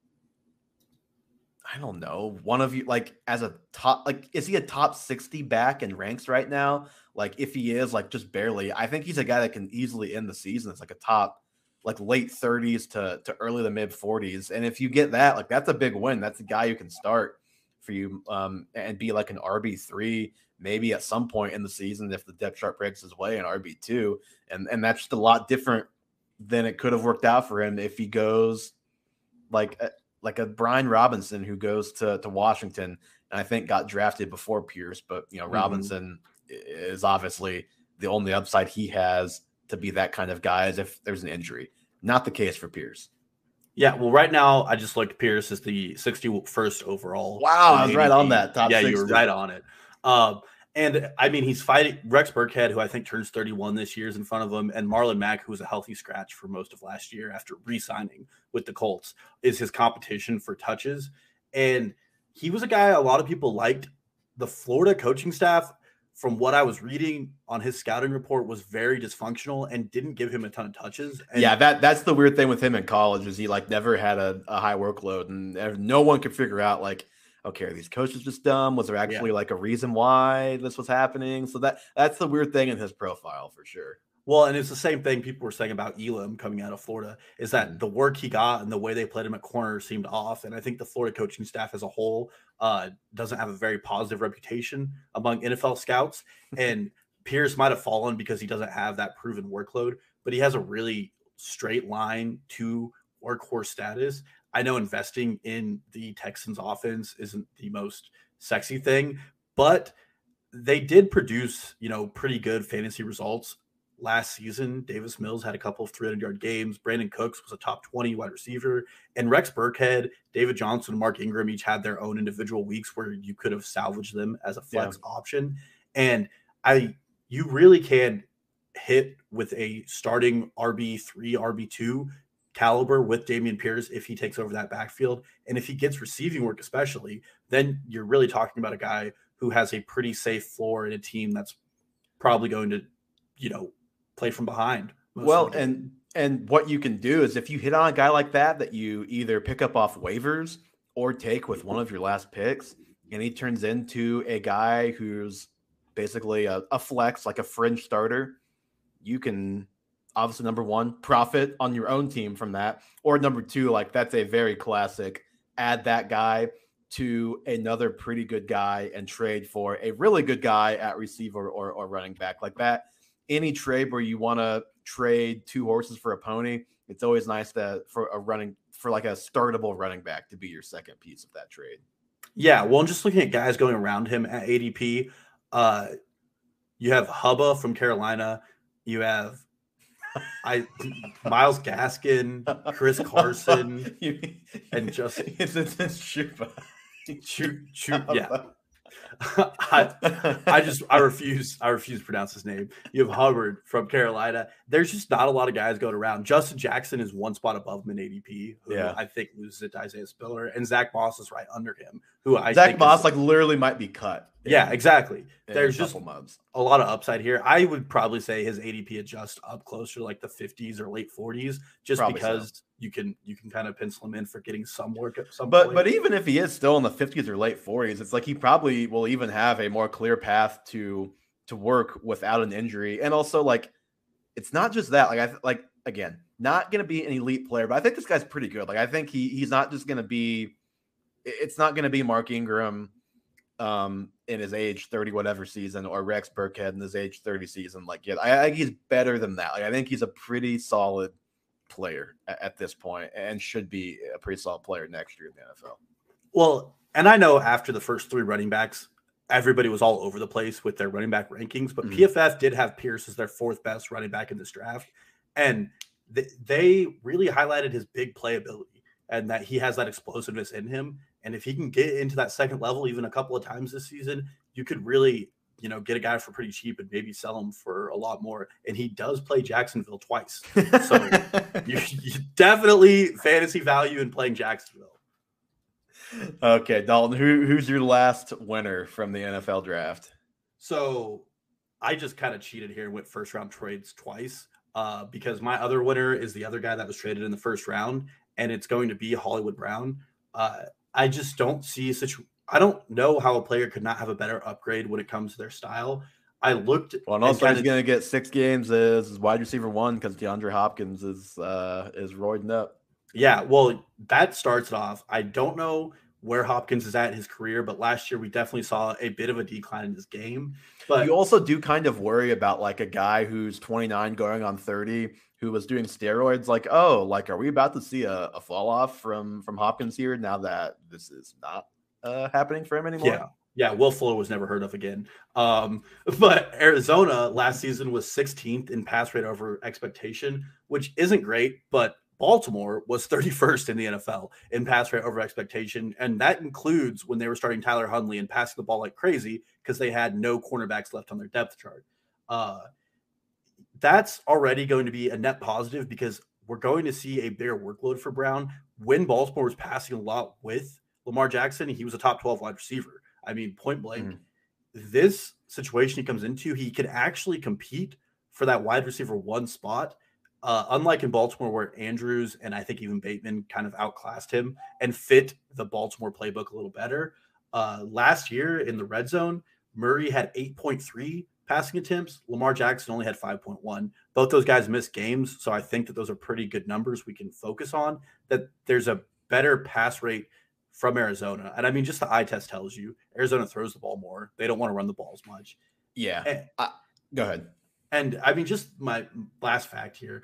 I don't know, one of you like as a top like is he a top 60 back in ranks right now? Like if he is like just barely, I think he's a guy that can easily end the season. It's like a top like late 30s to to early the mid 40s. And if you get that, like that's a big win. That's a guy you can start for you um and be like an RB3 maybe at some point in the season if the depth chart breaks his way an RB2 and and that's just a lot different than it could have worked out for him if he goes like a, like a Brian Robinson who goes to to Washington and I think got drafted before Pierce, but you know mm-hmm. Robinson is obviously the only upside he has to be that kind of guy as if there's an injury. Not the case for Pierce. Yeah, well, right now I just looked. Pierce is the 61st overall. Wow, I was right on that. Top yeah, 60. you were right on it. Um, and I mean, he's fighting Rex Burkhead, who I think turns 31 this year, is in front of him, and Marlon Mack, who was a healthy scratch for most of last year after re-signing with the Colts, is his competition for touches. And he was a guy a lot of people liked. The Florida coaching staff from what I was reading on his scouting report, was very dysfunctional and didn't give him a ton of touches. And yeah, that that's the weird thing with him in college is he like never had a, a high workload, and no one could figure out like, okay, are these coaches just dumb? Was there actually yeah. like a reason why this was happening? So that that's the weird thing in his profile for sure. Well, and it's the same thing people were saying about Elam coming out of Florida is that mm-hmm. the work he got and the way they played him at corner seemed off. And I think the Florida coaching staff as a whole uh, doesn't have a very positive reputation among NFL scouts. and Pierce might have fallen because he doesn't have that proven workload, but he has a really straight line to workhorse status. I know investing in the Texans offense isn't the most sexy thing, but they did produce, you know, pretty good fantasy results last season, Davis Mills had a couple of 300 yard games. Brandin Cooks was a top 20 wide receiver. And Rex Burkhead, David Johnson, Mark Ingram each had their own individual weeks where you could have salvaged them as a flex yeah. option. And I you really can hit with a starting RB3, RB2 caliber with Dameon Pierce if he takes over that backfield. And if he gets receiving work, especially, then you're really talking about a guy who has a pretty safe floor in a team that's probably going to, you know, play from behind. Well, and and what you can do is if you hit on a guy like that that you either pick up off waivers or take with one of your last picks, and he turns into a guy who's basically a, a flex, like a fringe starter, you can obviously number one profit on your own team from that, or number two, like that's a very classic add that guy to another pretty good guy and trade for a really good guy at receiver or, or running back like that. Any trade where you want to trade two horses for a pony, it's always nice to for a running for like a startable running back to be your second piece of that trade. Yeah, well, I'm just looking at guys going around him at ADP. Uh, you have Hubba from Carolina. You have I Myles Gaskin, Chris Carson, and just it's Chupa. Shoot, shoot, yeah. I, I just I refuse I refuse to pronounce his name. You have Hubbard from Carolina. There's just not a lot of guys going around. Justin Jackson is one spot above him in ADP, who yeah. I think loses it to Isaiah Spiller, and Zach Moss is right under him, who I Zach Moss is, like literally might be cut. Yeah, exactly. There's just months. a lot of upside here. I would probably say his ADP adjust up closer to like the 50s or late 40s, just probably because so. you can you can kind of pencil him in for getting some work at some but point. but even if he is still in the 50s or late 40s, it's like he probably will even have a more clear path to to work without an injury. And also like it's not just that. Like I like again, not gonna be an elite player, but I think this guy's pretty good. Like I think he he's not just gonna be it's not gonna be Mark Ingram um, in his age 30 whatever season or Rex Burkhead in his age 30 season. Like, yeah, I, I think he's better than that. Like, I think he's a pretty solid player at, at, this point and should be a pretty solid player next year in the NFL. Well, and I know after the first three running backs, everybody was all over the place with their running back rankings, but mm-hmm. PFF did have Pierce as their fourth best running back in this draft. And th- they really highlighted his big playability and that he has that explosiveness in him. And if he can get into that second level even a couple of times this season, you could really, you know, get a guy for pretty cheap and maybe sell him for a lot more. And he does play Jacksonville twice. So you, you definitely fantasy value in playing Jacksonville. Okay, Dalton, who, who's your last winner from the NFL draft? So I just kind of cheated here and went first round trades twice uh, because my other winner is the other guy that was traded in the first round, and it's going to be Hollywood Brown. Uh, I just don't see such. I don't know how a player could not have a better upgrade when it comes to their style. I looked. Well, and also he's going to get six games as wide receiver one because DeAndre Hopkins is uh is roiding up. Yeah, well, that starts it off. I don't know where Hopkins is at in his career, but last year we definitely saw a bit of a decline in his game. But you also do kind of worry about like a guy who's 29 going on 30 who was doing steroids like oh like are we about to see a, a fall off from from hopkins here now that this is not uh happening for him anymore yeah yeah will fuller was never heard of again um but arizona last season was 16th in pass rate over expectation which isn't great but Baltimore was 31st in the NFL in pass rate over expectation. And that includes when they were starting Tyler Huntley and passing the ball like crazy because they had no cornerbacks left on their depth chart. Uh, that's already going to be a net positive because we're going to see a bigger workload for Brown. When Baltimore was passing a lot with Lamar Jackson, he was a top 12 wide receiver. I mean, point blank, mm-hmm. this situation he comes into, he can actually compete for that wide receiver one spot. Uh, unlike in Baltimore, where Andrews and I think even Bateman kind of outclassed him and fit the Baltimore playbook a little better. Uh, last year in the red zone, Murray had 8.3 passing attempts. Lamar Jackson only had 5.1. Both those guys missed games. So I think that those are pretty good numbers we can focus on. That there's a better pass rate from Arizona. And I mean, just the eye test tells you Arizona throws the ball more. They don't want to run the ball as much. Yeah. Eh, and, go ahead. And I mean, just my last fact here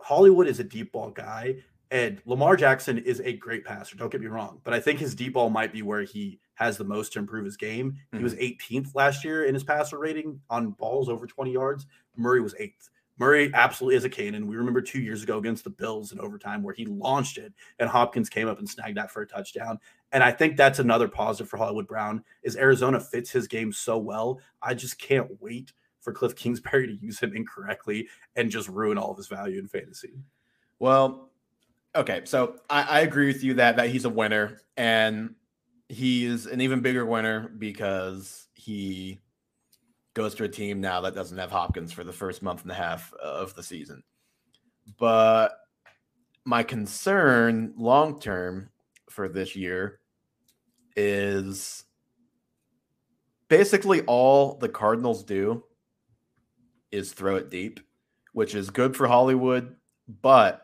Hollywood is a deep ball guy. And Lamar Jackson is a great passer. Don't get me wrong, but I think his deep ball might be where he has the most to improve his game. Mm-hmm. He was 18th last year in his passer rating on balls over 20 yards. Murray was eighth. Murray absolutely is a cannon. We remember two years ago against the Bills in overtime where he launched it and Hopkins came up and snagged that for a touchdown. And I think that's another positive for Hollywood Brown is Arizona fits his game so well. I just can't wait for Cliff Kingsbury to use him incorrectly and just ruin all of his value in fantasy. Well, okay, so I, I agree with you that that he's a winner, and he's an even bigger winner because he goes to a team now that doesn't have Hopkins for the first month and a half of the season. But my concern long term for this year is basically all the Cardinals do is throw it deep, which is good for Hollywood, but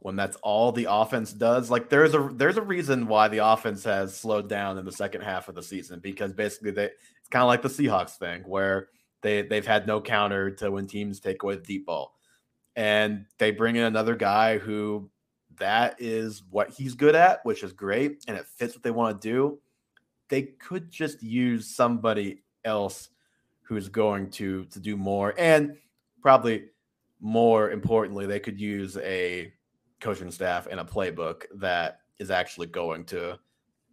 when that's all the offense does, like there's a there's a reason why the offense has slowed down in the second half of the season because basically they it's kind of like the Seahawks thing where they they've had no counter to when teams take away the deep ball. And they bring in another guy who that is what he's good at, which is great, and it fits what they want to do. They could just use somebody else who's going to to do more, and probably more importantly, they could use a coaching staff and a playbook that is actually going to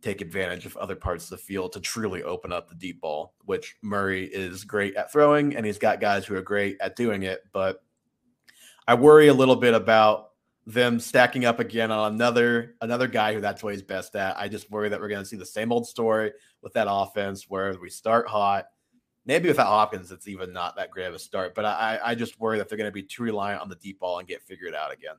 take advantage of other parts of the field to truly open up the deep ball, which Murray is great at throwing, and he's got guys who are great at doing it. But I worry a little bit about them stacking up again on another another guy who that's what he's best at. I just worry that we're going to see the same old story with that offense where we start hot. Maybe without Hopkins, it's even not that great of a start. But I, I just worry that they're going to be too reliant on the deep ball and get figured out again.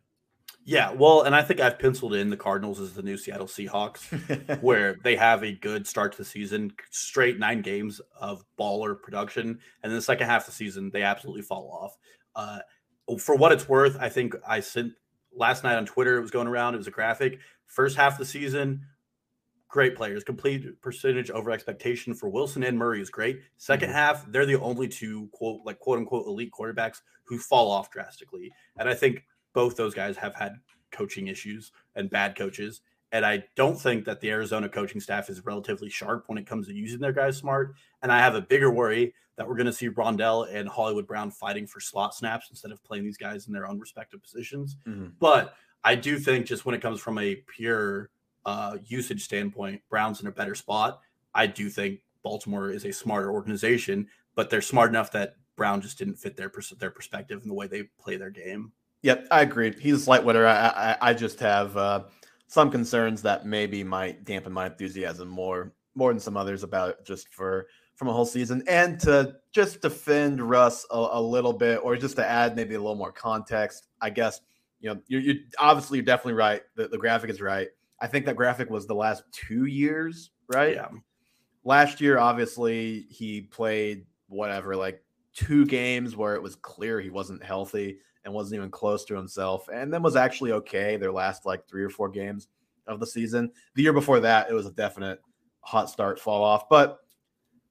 Yeah, well, and I think I've penciled in the Cardinals as the new Seattle Seahawks, where they have a good start to the season, straight nine games of baller production, and then the second half of the season they absolutely fall off. Uh, for what it's worth, I think I sent last night on Twitter. It was going around. It was a graphic. First half of the season, great players. Complete percentage over expectation for Wilson and Murray is great. 2nd mm-hmm. half, they're the only two quote like quote unquote elite quarterbacks who fall off drastically, and I think both those guys have had coaching issues and bad coaches. And I don't think that the Arizona coaching staff is relatively sharp when it comes to using their guys smart. And I have a bigger worry that we're going to see Rondale and Hollywood Brown fighting for slot snaps instead of playing these guys in their own respective positions. Mm-hmm. But I do think just when it comes from a pure uh, usage standpoint, Brown's in a better spot. I do think Baltimore is a smarter organization, but they're smart enough that Brown just didn't fit their their perspective and the way they play their game. Yep, I agree. He's a slight winner. I, I, I just have uh, some concerns that maybe might dampen my enthusiasm more more than some others about it just for from a whole season. And to just defend Russ a, a, little bit, or just to add maybe a little more context, I guess you know you you obviously you're definitely right. The, the graphic is right. I think that graphic was the last two years, right? Yeah. Last year, obviously, he played whatever, like two games where it was clear he wasn't healthy and wasn't even close to himself, and then was actually okay their last like three or four games of the season. The year before that, it was a definite hot start fall off. But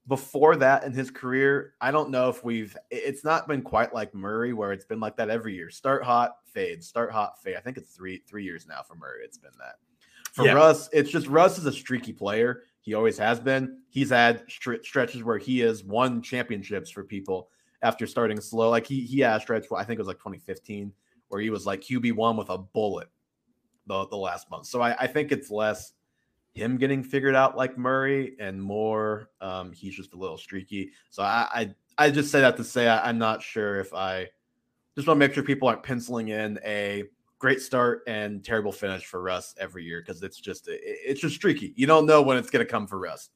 before that in his career, I don't know if we've it's not been quite like Murray where it's been like that every year. Start hot, fade, start hot, fade. I think it's three three years now for Murray. It's been that. For yeah. Russ, it's just Russ is a streaky player. He always has been. He's had stretches where he has won championships for people after starting slow. Like he he had a stretch, I think it was like 2015, where he was like QB one with a bullet the the last month. So I, I think it's less him getting figured out like Murray and more um, he's just a little streaky. So I I, I just say that to say I, I'm not sure if I just want to make sure people aren't penciling in a great start and terrible finish for Russ every year because it's just it's just streaky. You don't know when it's going to come for Russ.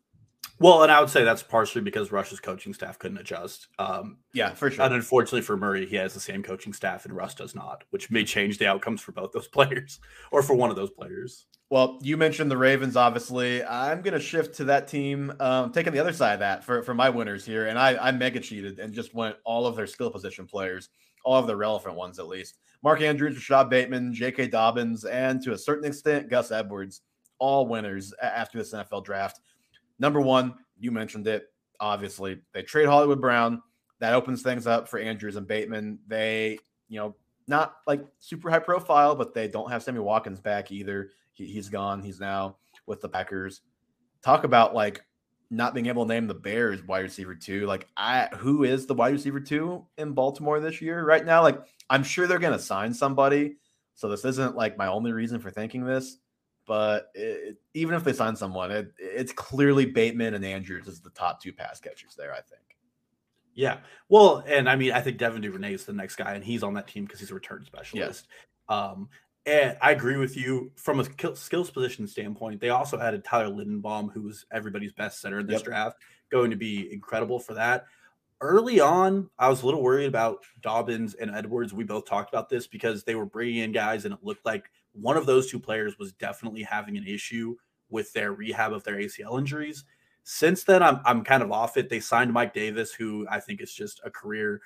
Well, and I would say that's partially because Russ's coaching staff couldn't adjust. Um, yeah, for sure. And unfortunately for Murray, he has the same coaching staff and Russ does not, which may change the outcomes for both those players or for one of those players. Well, you mentioned the Ravens, obviously. I'm going to shift to that team, um, taking the other side of that for, for my winners here. And I, I mega cheated and just went all of their skill position players, all of the relevant ones at least. Mark Andrews, Rashod Bateman, J.K. Dobbins, and to a certain extent, Gus Edwards, all winners after this NFL draft. Number one, you mentioned it. Obviously, they trade Hollywood Brown. That opens things up for Andrews and Bateman. They, you know, not like super high profile, but they don't have Sammy Watkins back either. He, he's gone. He's now with the Packers. Talk about like not being able to name the Bears wide receiver two. Like, I who is the wide receiver two in Baltimore this year right now? Like, I'm sure they're to sign somebody. So this isn't like my only reason for thinking this. But it, even if they sign someone, it, it's clearly Bateman and Andrews as the top two pass catchers there. I think. Yeah. Well, and I mean, I think Devin Duvernay is the next guy, and he's on that team because he's a return specialist. Um, and I agree with you from a skills position standpoint. They also added Tyler Linderbaum, who's everybody's best center in this yep. draft, going to be incredible for that. Early on, I was a little worried about Dobbins and Edwards. We both talked about this because they were bringing in guys, and it looked like one of those two players was definitely having an issue with their rehab of their ACL injuries. Since then, I'm I'm kind of off it. They signed Mike Davis, who I think is just a career,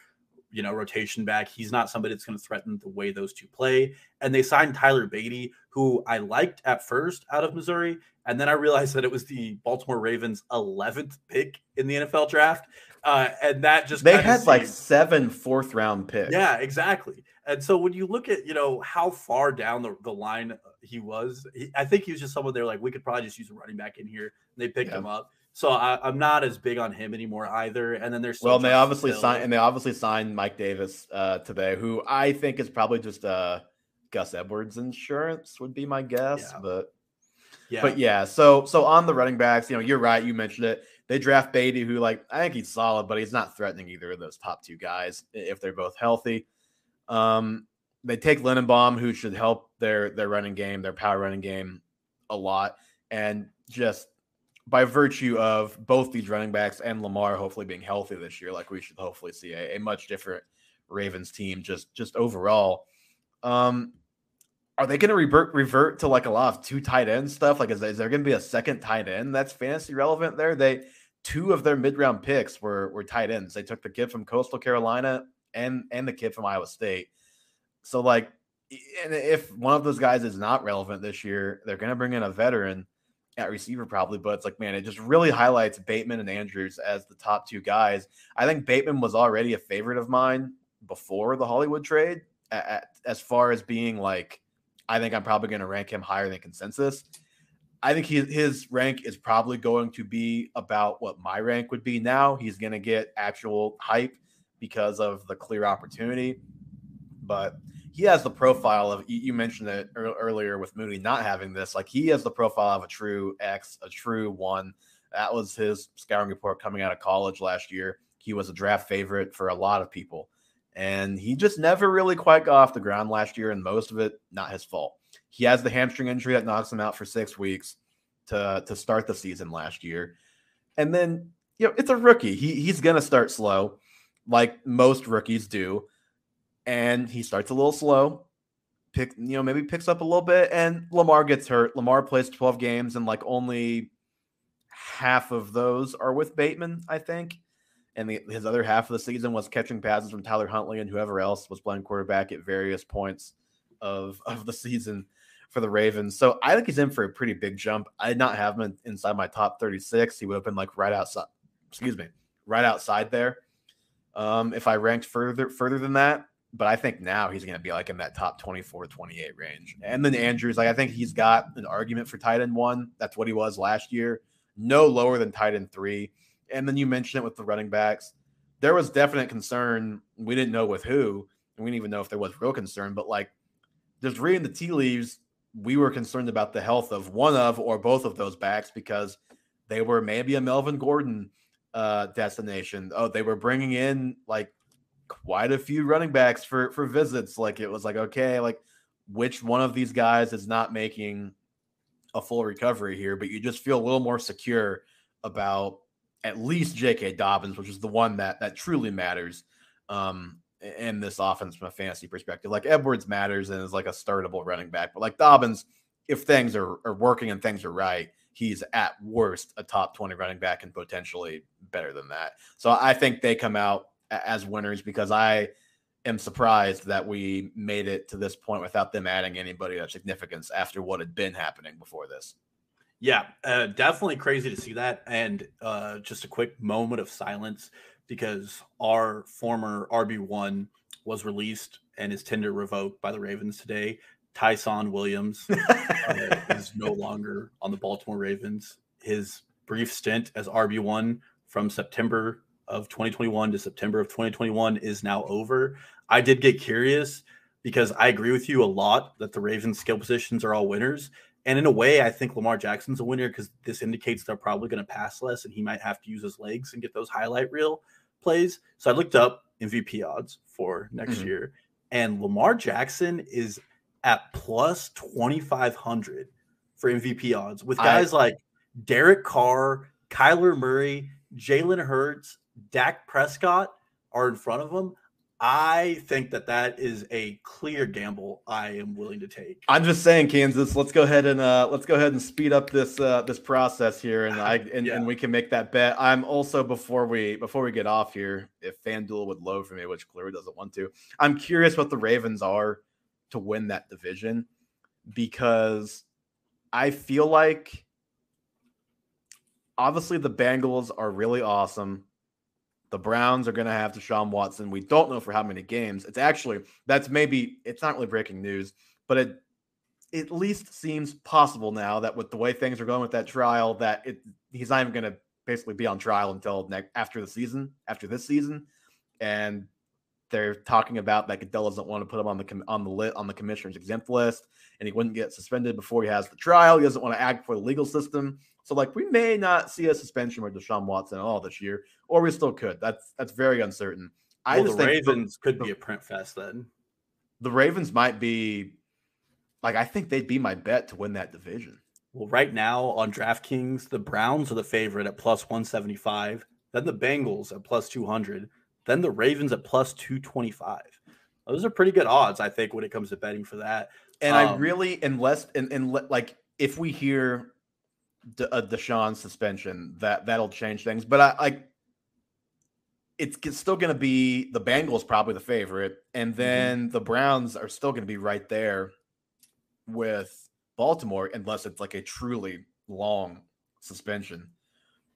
you know, rotation back. He's not somebody that's going to threaten the way those two play. And they signed Tyler Badie, who I liked at first out of Missouri, and then I realized that it was the Baltimore Ravens' 11th pick in the NFL draft. Uh, and that just they had seemed, like seven fourth round picks. Yeah, exactly. And so when you look at you know how far down the, the line he was, he, I think he was just someone they're like we could probably just use a running back in here. And they picked yeah. him up. So I, am not as big on him anymore either. And then there's well, and they obviously signed and they obviously signed Mike Davis uh, today, who I think is probably just uh, Gus Edwards insurance would be my guess. Yeah. But yeah, but yeah. So so on the running backs, you know, you're right. You mentioned it. They draft Badie, who like I think he's solid, but he's not threatening either of those top two guys if they're both healthy. Um, they take Linderbaum, who should help their their running game, their power running game, a lot, and just by virtue of both these running backs and Lamar hopefully being healthy this year, like we should hopefully see a, a much different Ravens team just just overall. Um, are they going to revert revert to like a lot of two tight end stuff? Like, is, is there going to be a second tight end that's fantasy relevant there? They two of their mid round picks were were tight ends. They took the kid from Coastal Carolina and and the kid from Iowa State. So like, and if one of those guys is not relevant this year, they're going to bring in a veteran at receiver probably. But it's like, man, it just really highlights Bateman and Andrews as the top two guys. I think Bateman was already a favorite of mine before the Hollywood trade, at, at, as far as being like, I think I'm probably going to rank him higher than consensus. I think he, his rank is probably going to be about what my rank would be now. He's going to get actual hype because of the clear opportunity. But he has the profile of you mentioned it earlier with Mooney not having this. Like he has the profile of a true X, a true one. That was his scouting report coming out of college last year. He was a draft favorite for a lot of people. And he just never really quite got off the ground last year, and most of it not his fault. He has the hamstring injury that knocks him out for six weeks to, to start the season last year. And then, you know, it's a rookie. He, he's to start slow like most rookies do. And he starts a little slow, pick, you know, maybe picks up a little bit, and Lamar gets hurt. Lamar plays 12 games, and like only half of those are with Bateman, I think. And the, his other half of the season was catching passes from Tyler Huntley and whoever else was playing quarterback at various points of, of the season for the Ravens. So I think he's in for a pretty big jump. I did not have him inside my top 36. He would have been like right outside, excuse me, right outside there um, if I ranked further further than that. But I think now he's going to be like in that top 24, 28 range. And then Andrews, like I think he's got an argument for tight end one. That's what he was last year. No lower than tight end three. And then you mentioned it with the running backs. There was definite concern. We didn't know with who, and we didn't even know if there was real concern. But like, just reading the tea leaves, we were concerned about the health of one of or both of those backs because they were maybe a Melvin Gordon uh, destination. Oh, they were bringing in like quite a few running backs for for visits. Like it was like okay, like which one of these guys is not making a full recovery here, but you just feel a little more secure about at least J.K. Dobbins, which is the one that that truly matters um, in this offense from a fantasy perspective. Like Edwards matters and is like a startable running back, but like Dobbins, if things are, are working and things are right, he's at worst a top 20 running back and potentially better than that. So I think they come out as winners because I am surprised that we made it to this point without them adding anybody of significance after what had been happening before this. Yeah, uh, definitely crazy to see that. And uh, just a quick moment of silence because our former RB1 was released and his tender revoked by the Ravens today. Ty'Son Williams uh, is no longer on the Baltimore Ravens. His brief stint as RB1 from September of 2021 to September of 2021 is now over. I did get curious because I agree with you a lot that the Ravens skill positions are all winners. And in a way, I think Lamar Jackson's a winner because this indicates they're probably going to pass less and he might have to use his legs and get those highlight reel plays. So I looked up MVP odds for next mm-hmm. year, and Lamar Jackson is at plus 2,500 for MVP odds with guys I, like Derek Carr, Kyler Murray, Jalen Hurts, Dak Prescott are in front of him. I think that that is a clear gamble I am willing to take. I'm just saying, Kansas. Let's go ahead and uh, let's go ahead and speed up this uh, this process here, and I and, yeah. and, we can make that bet. I'm also before we before we get off here, if FanDuel would load for me, which clearly doesn't want to. I'm curious what the Ravens are to win that division because I feel like obviously the Bengals are really awesome. The Browns are going to have Deshaun Watson. We don't know for how many games. It's actually that's maybe it's not really breaking news, but it at least seems possible now that with the way things are going with that trial, that it he's not even going to basically be on trial until next after the season, after this season, and they're talking about that Goodell doesn't want to put him on the on the lit on the commissioner's exempt list, and he wouldn't get suspended before he has the trial. He doesn't want to act for the legal system. So, like, we may not see a suspension with Deshaun Watson at all this year, or we still could. That's that's very uncertain. I well, just the Ravens the, could be a print fest then. The Ravens might be like I think they'd be my bet to win that division. Well, right now on DraftKings, the Browns are the favorite at plus 175, then the Bengals at plus 200 then the Ravens at plus 225. Those are pretty good odds, I think, when it comes to betting for that. And um, I really, unless, and, and like, if we hear De, a Deshaun suspension, that that'll change things. But I like, it's, it's still going to be the Bengals probably the favorite, and mm-hmm. then mm-hmm. the Browns are still going to be right there with Baltimore, unless it's like a truly long suspension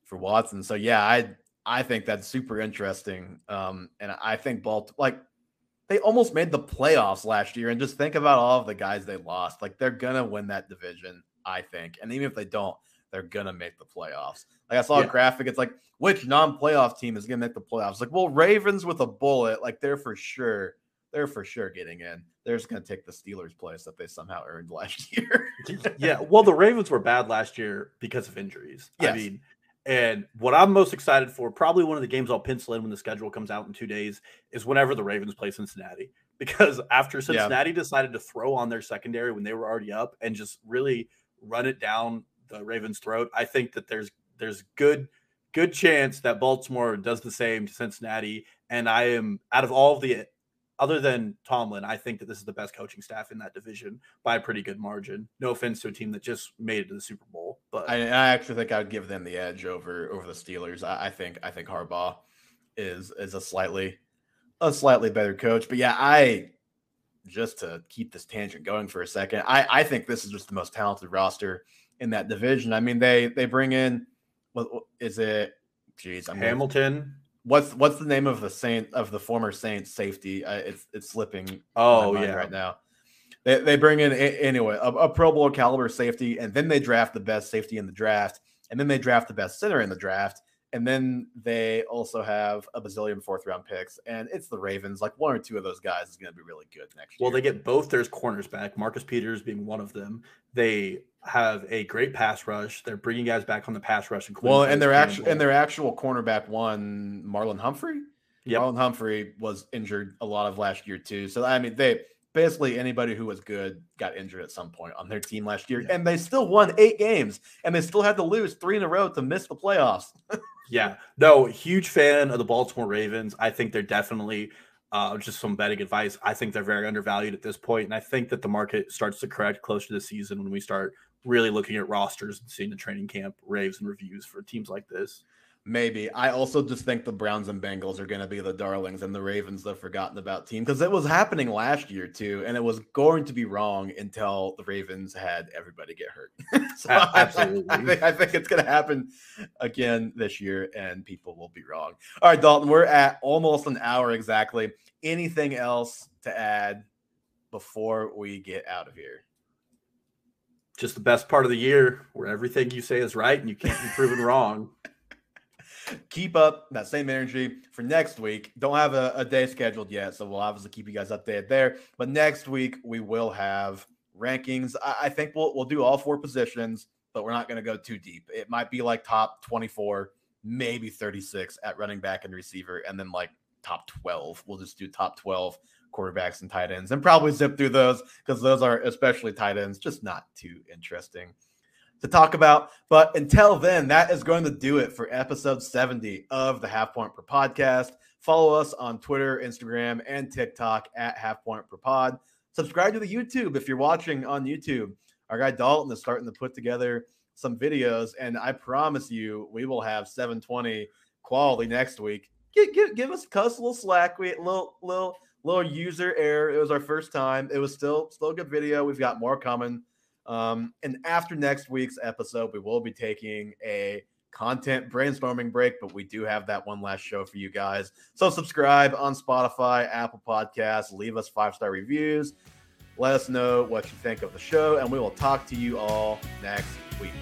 for Watson. So yeah, I I think that's super interesting. Um, and I think Baltimore, like, they almost made the playoffs last year. And just think about all of the guys they lost. Like, they're going to win that division, I think. And even if they don't, they're going to make the playoffs. Like, I saw yeah. a graphic. It's like, which non playoff team is going to make the playoffs? Like, well, Ravens with a bullet, like, they're for sure. They're for sure getting in. They're just going to take the Steelers' place that they somehow earned last year. yeah. Well, the Ravens were bad last year because of injuries. Yes. I mean, and what I'm most excited for, probably one of the games I'll pencil in when the schedule comes out in two days, is whenever the Ravens play Cincinnati. Because after Cincinnati yeah. decided to throw on their secondary when they were already up and just really run it down the Ravens' throat, I think that there's there's good good chance that Baltimore does the same to Cincinnati. And I am out of all of the other than Tomlin, I think that this is the best coaching staff in that division by a pretty good margin. No offense to a team that just made it to the Super Bowl, but I, I actually think I'd give them the edge over over the Steelers. I, I, think I think Harbaugh is is a slightly a slightly better coach. But yeah, I just to keep this tangent going for a second, I I think this is just the most talented roster in that division. I mean, they they bring in what is it? Jeez, I'm Hamilton. Gonna, what's what's the name of the saint of the former Saints safety? Uh, it's it's slipping. Oh yeah, right now. They, they bring in anyway a, a, Pro Bowl caliber safety, and then they draft the best safety in the draft, and then they draft the best center in the draft, and then they also have a bazillion fourth round picks, and it's the Ravens. Like one or two of those guys is going to be really good next year. Well, they get both their corners back, Marcus Peters being one of them. They have a great pass rush. They're bringing guys back on the pass rush. Well, and their actual and their actual cornerback one, Marlon Humphrey. Yeah, Marlon Humphrey was injured a lot of last year too. So I mean, they basically anybody who was good got injured at some point on their team last year, yeah. and they still won eight games, and they still had to lose three in a row to miss the playoffs. yeah, no, huge fan of the Baltimore Ravens. I think they're definitely uh, just some betting advice. I think they're very undervalued at this point, and I think that the market starts to correct close to the season when we start really looking at rosters and seeing the training camp raves and reviews for teams like this. Maybe. I also just think the Browns and Bengals are going to be the darlings and the Ravens the forgotten about team because it was happening last year too, and it was going to be wrong until the Ravens had everybody get hurt. so Absolutely. I, I, think, I think it's going to happen again this year, and people will be wrong. All right, Dalton, we're at almost an hour exactly. Anything else to add before we get out of here? just the best part of the year where everything you say is right and you can't be proven wrong. Keep up that same energy for next week. Don't have a, a, day scheduled yet, so we'll obviously keep you guys updated there. But next week we will have rankings. I, I think we'll we'll do all four positions, but we're not going to go too deep. It might be like top twenty four, maybe thirty six at running back and receiver, and then like top twelve. We'll just do top twelve quarterbacks and tight ends and probably zip through those because those are especially tight ends just not too interesting to talk about. But until then, that is going to do it for episode 70 of the Half Point Per Podcast. Follow us on Twitter, Instagram, and TikTok at Half Point Per Pod. Subscribe to the YouTube if you're watching on YouTube. Our guy Dalton is starting to put together some videos, and I promise you, we will have 720 quality next week. Give, give, give us cuss a little slack. We little little little user error. It was our first time. It was still still good video. We've got more coming. Um, and after next week's episode, we will be taking a content brainstorming break, but we do have that one last show for you guys. So subscribe on Spotify, Apple Podcasts, leave us five star reviews. Let us know what you think of the show, and we will talk to you all next week.